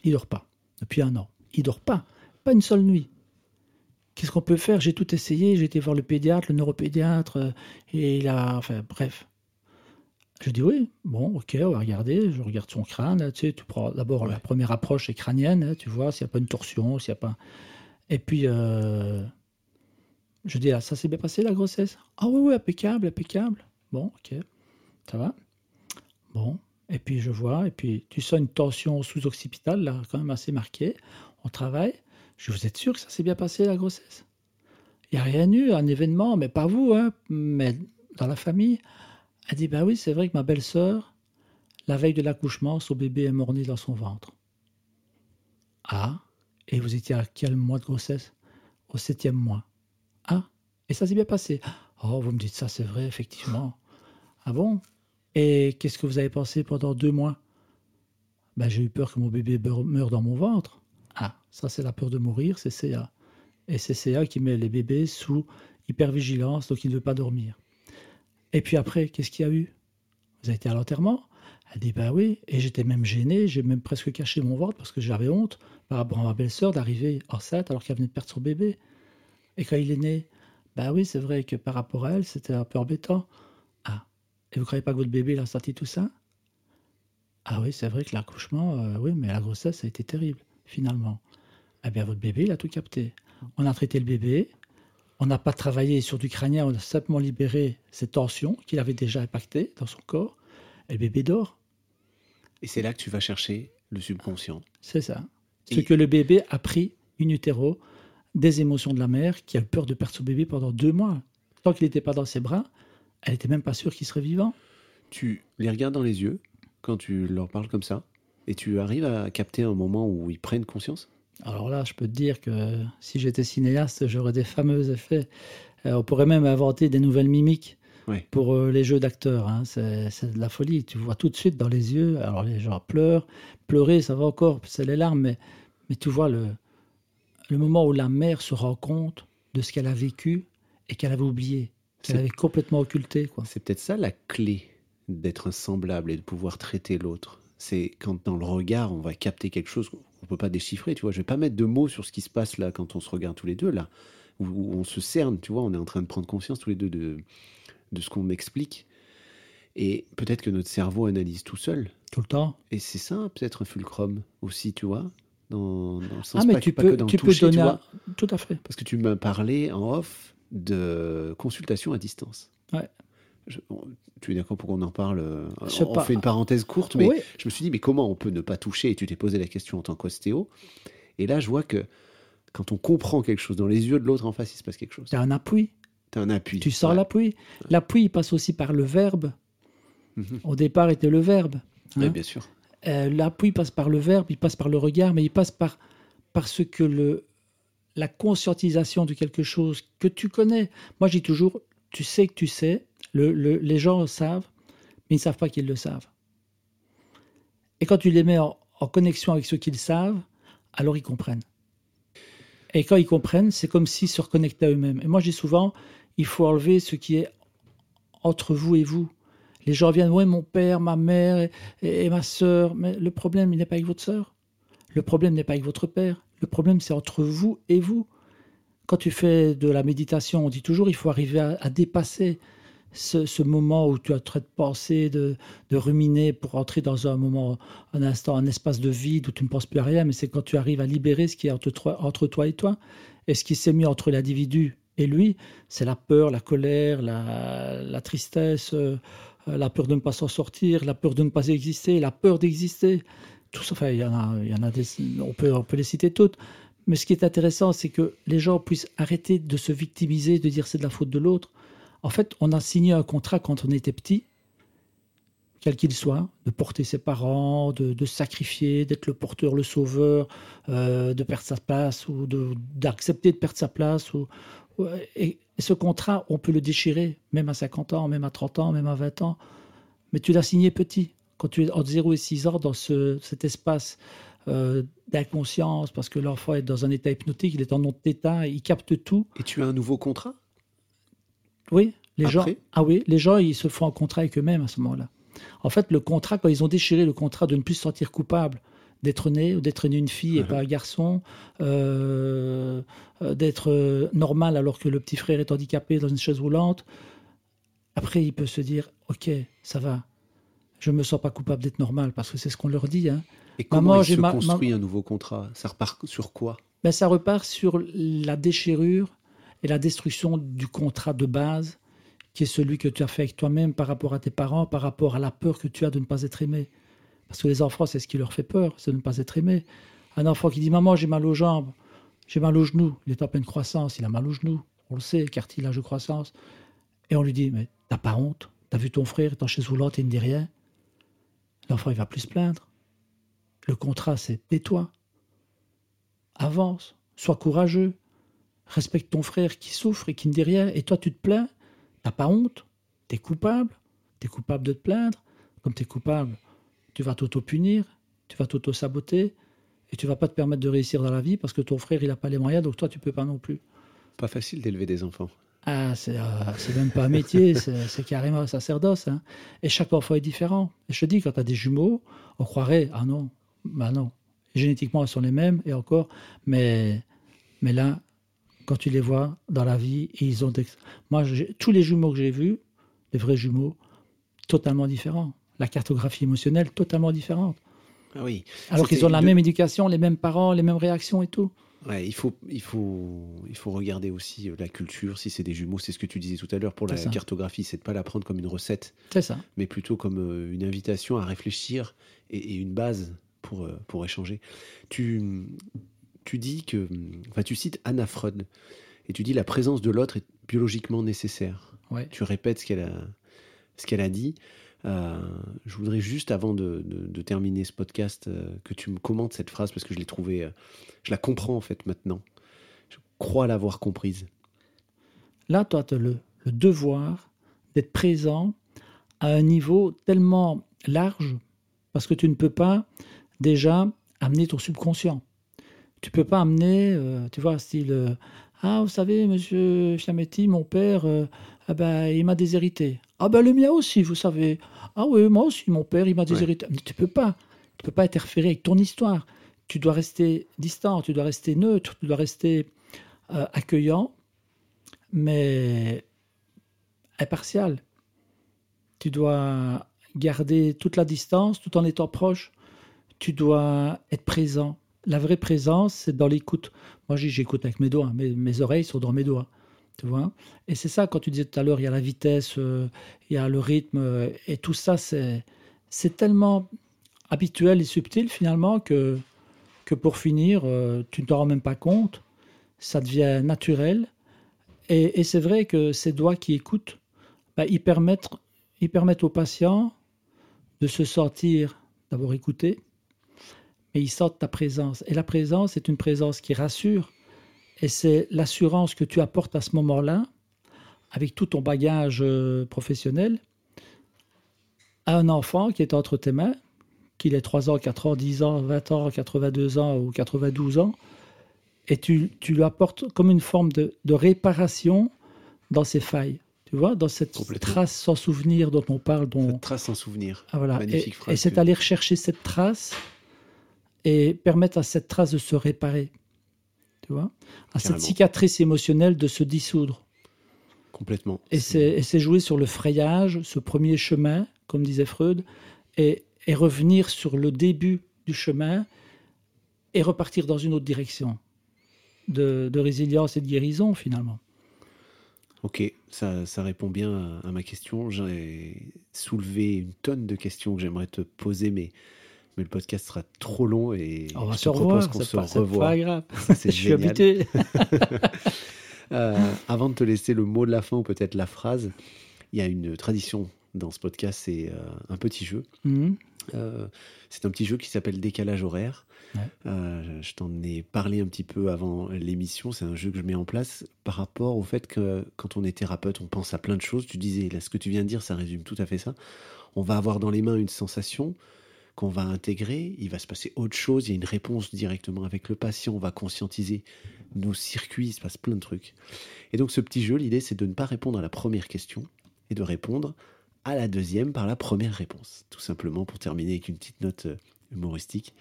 Il dort pas. Depuis un an. Il dort pas. Pas une seule nuit. Qu'est-ce qu'on peut faire? J'ai tout essayé. J'ai été voir le pédiatre, le neuropédiatre, euh, et il a. Enfin, bref. Je dis oui, bon, ok, on va regarder. Je regarde son crâne. Tu sais, tu prends d'abord la première approche est crânienne, hein, tu vois, s'il n'y a pas une torsion, s'il n'y a pas. Et puis, euh, je dis, ah, ça s'est bien passé la grossesse? Ah oui, oui, impeccable, impeccable. Bon, ok, ça va. Bon, et puis je vois, et puis tu sens une tension sous-occipitale, là, quand même assez marquée. On travaille. Je vous êtes sûr que ça s'est bien passé la grossesse? Il n'y a rien eu, un événement, mais pas vous, hein, mais dans la famille. Elle dit, ben oui, c'est vrai que ma belle-sœur, la veille de l'accouchement, son bébé est mort-né dans son ventre. Ah, et vous étiez à quel mois de grossesse? Au septième mois. Ah, et ça s'est bien passé. Oh, vous me dites ça, c'est vrai, effectivement. Ah bon? Et qu'est-ce que vous avez pensé pendant deux mois? Ben, j'ai eu peur que mon bébé meure dans mon ventre. Ça c'est la peur de mourir, c'est CA. Et c'est CA qui met les bébés sous hypervigilance, donc ils ne veulent pas dormir. Et puis après, qu'est-ce qu'il y a eu? Vous avez été à l'enterrement? Elle dit, bah oui. Et j'étais même gêné, j'ai même presque caché mon ventre parce que j'avais honte par rapport à ma belle-sœur d'arriver enceinte alors qu'elle venait de perdre son bébé. Et quand il est né, bah oui, c'est vrai que par rapport à elle, c'était un peu embêtant. Ah, et vous croyez pas que votre bébé il a tout ça? Ah oui, c'est vrai que l'accouchement, euh, oui, mais la grossesse a été terrible, finalement. Eh bien, votre bébé, il a tout capté. On a traité le bébé, on n'a pas travaillé sur du crânien, on a simplement libéré ces tensions qu'il avait déjà impactées dans son corps, et le bébé dort. Et c'est là que tu vas chercher le subconscient. C'est ça. Et- Ce que le bébé a pris in utero des émotions de la mère qui a eu peur de perdre son bébé pendant deux mois. Tant qu'il n'était pas dans ses bras, elle n'était même pas sûre qu'il serait vivant. Tu les regardes dans les yeux quand tu leur parles comme ça, et tu arrives à capter un moment où ils prennent conscience? Alors là, je peux te dire que si j'étais cinéaste, j'aurais des fameux effets. Euh, on pourrait même inventer des nouvelles mimiques pour euh, les jeux d'acteurs. hein. C'est de la folie. Tu vois tout de suite dans les yeux. Alors les gens pleurent. Pleurer, ça va encore, c'est les larmes. Mais, mais tu vois le, le moment où la mère se rend compte de ce qu'elle a vécu et qu'elle avait oublié, qu'elle avait complètement occulté. C'est peut-être ça la clé d'être un semblable et de pouvoir traiter l'autre. C'est quand dans le regard, on va capter quelque chose qu'on ne peut pas déchiffrer. Tu vois, je vais pas mettre de mots sur ce qui se passe là quand on se regarde tous les deux là, où, où on se cerne. Tu vois, on est en train de prendre conscience tous les deux de, de ce qu'on explique. Et peut-être que notre cerveau analyse tout seul. Tout le temps. Et c'est ça, peut-être un fulcrum aussi, tu vois, dans, dans le sens Ah, mais pas, tu pas peux, que dans tu le peux toucher, tu donner. vois. un- Tout à fait. Parce que tu m'as parlé en off de consultation à distance. Ouais. Je- on- tu es d'accord pour qu'on en parle euh, Je On pas- fait une parenthèse courte, mais Oui. je me suis dit, mais comment on peut ne pas toucher Et tu t'es posé la question en tant qu'ostéo. Et là, je vois que quand on comprend quelque chose dans les yeux de l'autre en face, il se passe quelque chose. Tu as un appui. Tu as un appui. Tu sens Ouais. l'appui. L'appui il passe aussi par le verbe. Mhm. Au départ, était le verbe. Ouais, hein. bien sûr. Euh, L'appui passe par le verbe, il passe par le regard, mais il passe par parce que le, la conscientisation de quelque chose que tu connais. Moi, je dis toujours, tu sais que tu sais, le- le- les gens savent, mais ils ne savent pas qu'ils le savent. Et quand tu les mets en, connexion avec ceux qu'ils savent, alors ils comprennent. Et quand ils comprennent, c'est comme s'ils se reconnectaient à eux-mêmes. Et moi, je dis souvent, il faut enlever ce qui est entre vous et vous. Les gens viennent, ouais, mon père, ma mère et, ma sœur. Mais le problème, il n'est pas avec votre sœur. Le problème n'est pas avec votre père. Le problème, c'est entre vous et vous. Quand tu fais de la méditation, on dit toujours, il faut arriver à dépasser ce, moment où tu as train de penser, de, ruminer pour entrer dans un moment, un instant, un espace de vide où tu ne penses plus à rien. Mais c'est quand tu arrives à libérer ce qui est entre toi, entre toi et toi. Et ce qui s'est mis entre l'individu et lui, c'est la peur, la colère, la, tristesse, euh, la peur de ne pas s'en sortir, la peur de ne pas exister, la peur d'exister. Tout enfin, il y en a, on, peut, on peut les citer toutes. Mais ce qui est intéressant, c'est que les gens puissent arrêter de se victimiser, de dire c'est de la faute de l'autre. En fait, on a signé un contrat quand on était petit, quel qu'il soit, de porter ses parents, de, sacrifier, d'être le porteur, le sauveur, euh, de perdre sa place ou d'accepter de, perdre sa place. Ou, et, ce contrat, on peut le déchirer, même à 50 ans, même à 30 ans, même à 20 ans. Mais tu l'as signé petit, quand tu es entre 0 et 6 ans, dans ce, cet espace euh, d'inconscience, parce que l'enfant est dans un état hypnotique, il est en non-état, il capte tout. Et tu as un nouveau contrat? Oui, les gens, ah oui, les gens, ils se font un contrat avec eux-mêmes à ce moment-là. En fait, le contrat, quand ils ont déchiré le contrat de ne plus se sentir coupable d'être né ou d'être né une fille et Mhm. pas un garçon, euh, euh, d'être euh, normal alors que le petit frère est handicapé dans une chaise roulante, après, il peut se dire, ok, ça va, je me sens pas coupable d'être normal parce que c'est ce qu'on leur dit. Hein. Et comment Maman, il j'ai se ma- construit un nouveau contrat? Ça repart sur quoi? Ben, ça repart sur la déchirure et la destruction du contrat de base, qui est celui que tu as fait avec toi-même par rapport à tes parents, par rapport à la peur que tu as de ne pas être aimé. Parce que les enfants, c'est ce qui leur fait peur, c'est de ne pas être aimé. Un enfant qui dit Maman, j'ai mal aux jambes, j'ai mal aux genoux, il est en pleine croissance, il a mal aux genoux, on le sait, cartilage de croissance. Et on lui dit Mais t'as pas honte T'as vu ton frère, est en chaise roulante et il ne dit rien L'enfant, il va plus se plaindre. Le contrat, c'est tais-toi avance, sois courageux, respecte ton frère qui souffre et qui ne dit rien, et toi tu te plains, t'as pas honte, t'es coupable, t'es coupable de te plaindre, comme t'es coupable, tu vas t'auto-punir, tu vas t'auto-saboter et tu vas pas te permettre de réussir dans la vie parce que ton frère, il n'a pas les moyens, donc toi, tu peux pas non plus. Pas facile d'élever des enfants. Ah, c'est euh, même pas un métier, <laughs> c'est carrément un sacerdoce. hein. Et chaque enfant est différent. Et je te dis, quand tu as des jumeaux, on croirait, ah non, bah non. Génétiquement, elles sont les mêmes, et encore, mais, mais là, quand tu les vois dans la vie, ils ont des... Moi, tous les jumeaux que j'ai vus, les vrais jumeaux, totalement différents. La cartographie émotionnelle, totalement différente. Ah oui. Alors qu'ils ont la de- même éducation, les mêmes parents, les mêmes réactions et tout. Ouais, il faut, il faut, il faut regarder aussi euh, la culture. Si c'est des jumeaux, c'est ce que tu disais tout à l'heure pour la ça. cartographie, c'est de pas la prendre comme une recette, ça. mais plutôt comme euh, une invitation à réfléchir et, et une base pour, euh, pour échanger. Tu, tu dis que, enfin, tu cites Anna Freud et tu dis la présence de l'autre est biologiquement nécessaire. Ouais. Tu répètes ce qu'elle a, ce qu'elle a dit. Euh, je voudrais juste, avant de, de- de terminer ce podcast, euh, que tu me commentes cette phrase parce que je l'ai trouvée, euh, je la comprends en fait maintenant. Je crois l'avoir comprise. Là, toi, tu as le, le devoir d'être présent à un niveau tellement large parce que tu ne peux pas déjà amener ton subconscient. Tu peux pas amener, euh, tu vois, style euh, Ah, vous savez, monsieur Fiametti, mon père, euh, ah ben, il m'a déshérité. Ah, ben, le mien aussi, vous savez. Ah, oui, moi aussi, mon père, il m'a déshérité. Mais tu peux pas. Tu peux pas interférer avec ton histoire. Tu dois rester distant, tu dois rester neutre, tu dois rester euh, accueillant mais impartial. Tu dois garder toute la distance tout en étant proche. Tu dois être présent. La vraie présence, c'est dans l'écoute. Moi, j'écoute avec mes doigts. Mes, mes oreilles sont dans mes doigts. Tu vois Et c'est ça, quand tu disais tout à l'heure, il y a la vitesse, euh, il y a le rythme, euh, et tout ça, c'est tellement habituel et subtil finalement que, que pour finir, euh, tu ne t'en rends même pas compte. Ça devient naturel. Et, c'est vrai que ces doigts qui écoutent, bah, ils, permettent, ils permettent aux patients de se sentir d'abord écoutés, mais ils sentent ta présence. Et la présence est une présence qui rassure, et c'est l'assurance que tu apportes à ce moment-là, avec tout ton bagage euh, professionnel, à un enfant qui est entre tes mains, qu'il ait 3 ans, 4 ans, 10 ans, 20 ans, 82 ans ou 92 ans, et tu, tu lui apportes comme une forme de, de réparation dans ses failles. Tu vois, dans cette trace sans souvenir dont on parle, dont, Cette trace sans souvenir. ah, voilà. Magnifique Et, phrase et c'est que- aller rechercher cette trace et permettre à cette trace de se réparer. Tu vois? À cette cicatrice émotionnelle de se dissoudre. Complètement. Et c'est et c'est jouer sur le frayage, ce premier chemin, comme disait Freud, et, et revenir sur le début du chemin et repartir dans une autre direction de, de résilience et de guérison, finalement. Ok, ça, ça répond bien à, à ma question. J'ai soulevé une tonne de questions que j'aimerais te poser, mais, mais le podcast sera trop long et On va je se revoir, qu'on se pas, c'est revoie. pas grave. C'est Je suis habitué. <laughs> <laughs> Euh, avant de te laisser le mot de la fin ou peut-être la phrase, il y a une tradition dans ce podcast, c'est euh, un petit jeu. Mhm. Euh, c'est un petit jeu qui s'appelle Décalage horaire. Ouais. Euh, je t'en ai parlé un petit peu avant l'émission. C'est un jeu que je mets en place par rapport au fait que quand on est thérapeute, on pense à plein de choses. Tu disais, là, ce que tu viens de dire, ça résume tout à fait ça. On va avoir dans les mains une sensation qu'on va intégrer. Il va se passer autre chose. Il y a une réponse directement avec le patient. On va conscientiser nos circuits. Il se passe plein de trucs. Et donc, ce petit jeu, l'idée, c'est de ne pas répondre à la première question et de répondre à la deuxième par la première réponse. Tout simplement pour terminer avec une petite note euh, humoristique.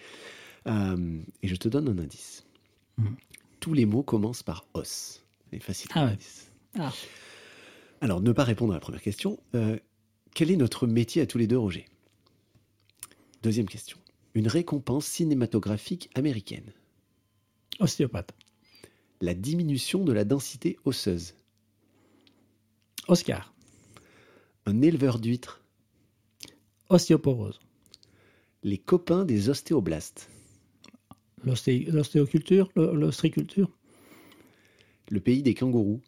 Euh, et je te donne un indice. Mhm. Tous les mots commencent par os. C'est facile. Ah ouais. Ah. Alors, ne pas répondre à la première question. Euh, quel est notre métier à tous les deux, Roger? Deuxième question. Une récompense cinématographique américaine. Ostéopathe. La diminution de la densité osseuse. Oscar. Un éleveur d'huîtres. Ostéoporose. Les copains des ostéoblastes. L'osté- L'ostéoculture, le- l'ostriculture, Le pays des kangourous.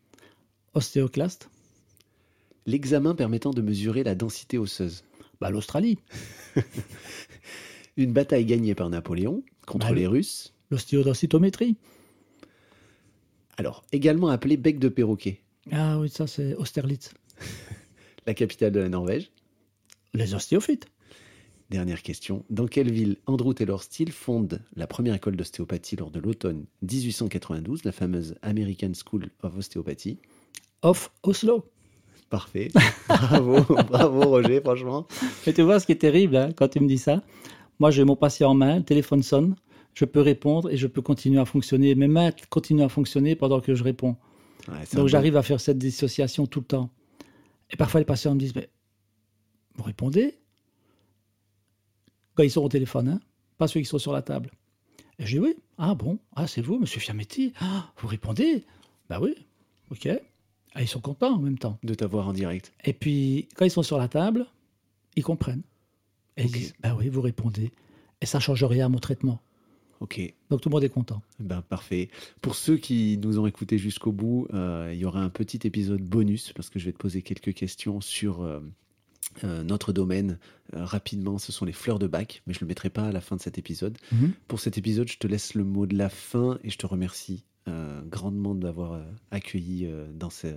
ostéoclaste, L'examen permettant de mesurer la densité osseuse. Bah, l'Australie, <laughs> Une bataille gagnée par Napoléon contre Bah, les le- Russes. l'ostéodensitométrie. Alors, également appelé bec de perroquet. Ah oui, ça c'est Austerlitz. <laughs> La capitale de la Norvège. Les ostéophytes. dernière question. Dans quelle ville Andrew Taylor Steele fonde la première école d'ostéopathie lors de l'automne 1892, la fameuse American School of Osteopathy? Off Oslo. Parfait. <laughs> Bravo, bravo Roger, franchement. Et tu vois ce qui est terrible hein, quand tu me dis ça Moi, j'ai mon patient en main, le téléphone sonne, je peux répondre et je peux continuer à fonctionner. Mes mains continuent à fonctionner pendant que je réponds. Ouais, Donc j'arrive à faire cette dissociation tout le temps. Et parfois les patients me disent, mais vous répondez? Quand ils sont au téléphone, hein pas ceux qui sont sur la table. Et je dis oui. Ah bon? Ah c'est vous, monsieur Fiametti? Ah, vous répondez? Bah oui, ok. Ah, ils sont contents en même temps. de t'avoir en direct. Et puis quand ils sont sur la table, ils comprennent. Et Ok. ils disent, bah oui, vous répondez. Et ça change rien à mon traitement. Ok, Donc tout le monde est content. ben parfait. Pour ceux qui nous ont écoutés jusqu'au bout, euh, il y aura un petit épisode bonus parce que je vais te poser quelques questions sur euh, euh, notre domaine. Rapidement, ce sont les fleurs de bac, mais je ne le mettrai pas à la fin de cet épisode. Pour cet épisode, je te laisse le mot de la fin et je te remercie grandement de m'avoir euh, accueilli euh, dans, ce,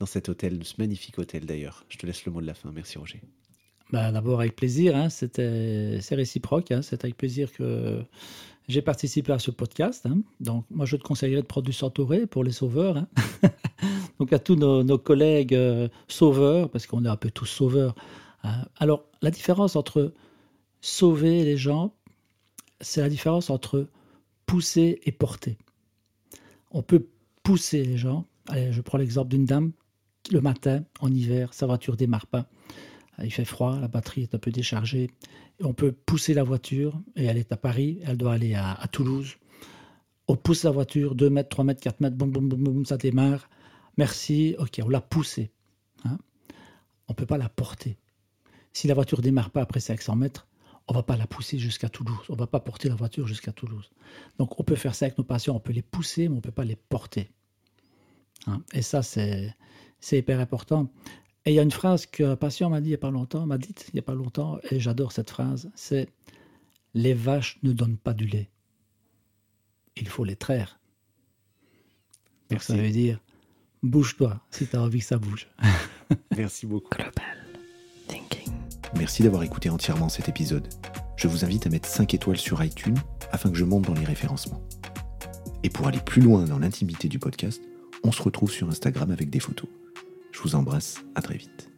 dans cet hôtel, ce magnifique hôtel d'ailleurs. Je te laisse le mot de la fin. Merci Roger. Bah, D'abord avec plaisir, hein, c'est réciproque, hein, c'est avec plaisir que j'ai participé à ce podcast. hein. Donc moi je te conseillerais de prendre du Santoré pour les sauveurs. <laughs> Donc à tous nos, collègues euh, sauveurs, parce qu'on est un peu tous sauveurs. Alors la différence entre sauver les gens, c'est la différence entre pousser et porter. On peut pousser les gens. Allez, je prends l'exemple d'une dame le matin, en hiver, sa voiture démarre pas. Il fait froid, la batterie est un peu déchargée. On peut pousser la voiture, et elle est à Paris, elle doit aller à, à Toulouse. On pousse la voiture, 2 mètres, 3 mètres, 4 mètres, boum, boum, boum, boum, ça démarre. Merci, ok, on l'a poussée. Hein. on ne peut pas la porter. Si la voiture démarre pas après 500 mètres, on va pas la pousser jusqu'à Toulouse. On va pas porter la voiture jusqu'à Toulouse. Donc on peut faire ça avec nos patients, on peut les pousser, mais on peut pas les porter. Hein, et ça, c'est c'est hyper important. Et il y a une phrase qu'un patient m'a dit il n'y a pas longtemps, m'a dite il n'y a pas longtemps, et j'adore cette phrase, c'est Les vaches ne donnent pas du lait. Il faut les traire. Donc ça veut dire bouge-toi si tu as envie que ça bouge. Merci beaucoup. Merci d'avoir écouté entièrement cet épisode. Je vous invite à mettre 5 étoiles sur iTunes afin que je monte dans les référencements. Et pour aller plus loin dans l'intimité du podcast, on se retrouve sur Instagram avec des photos. Je vous embrasse, à très vite.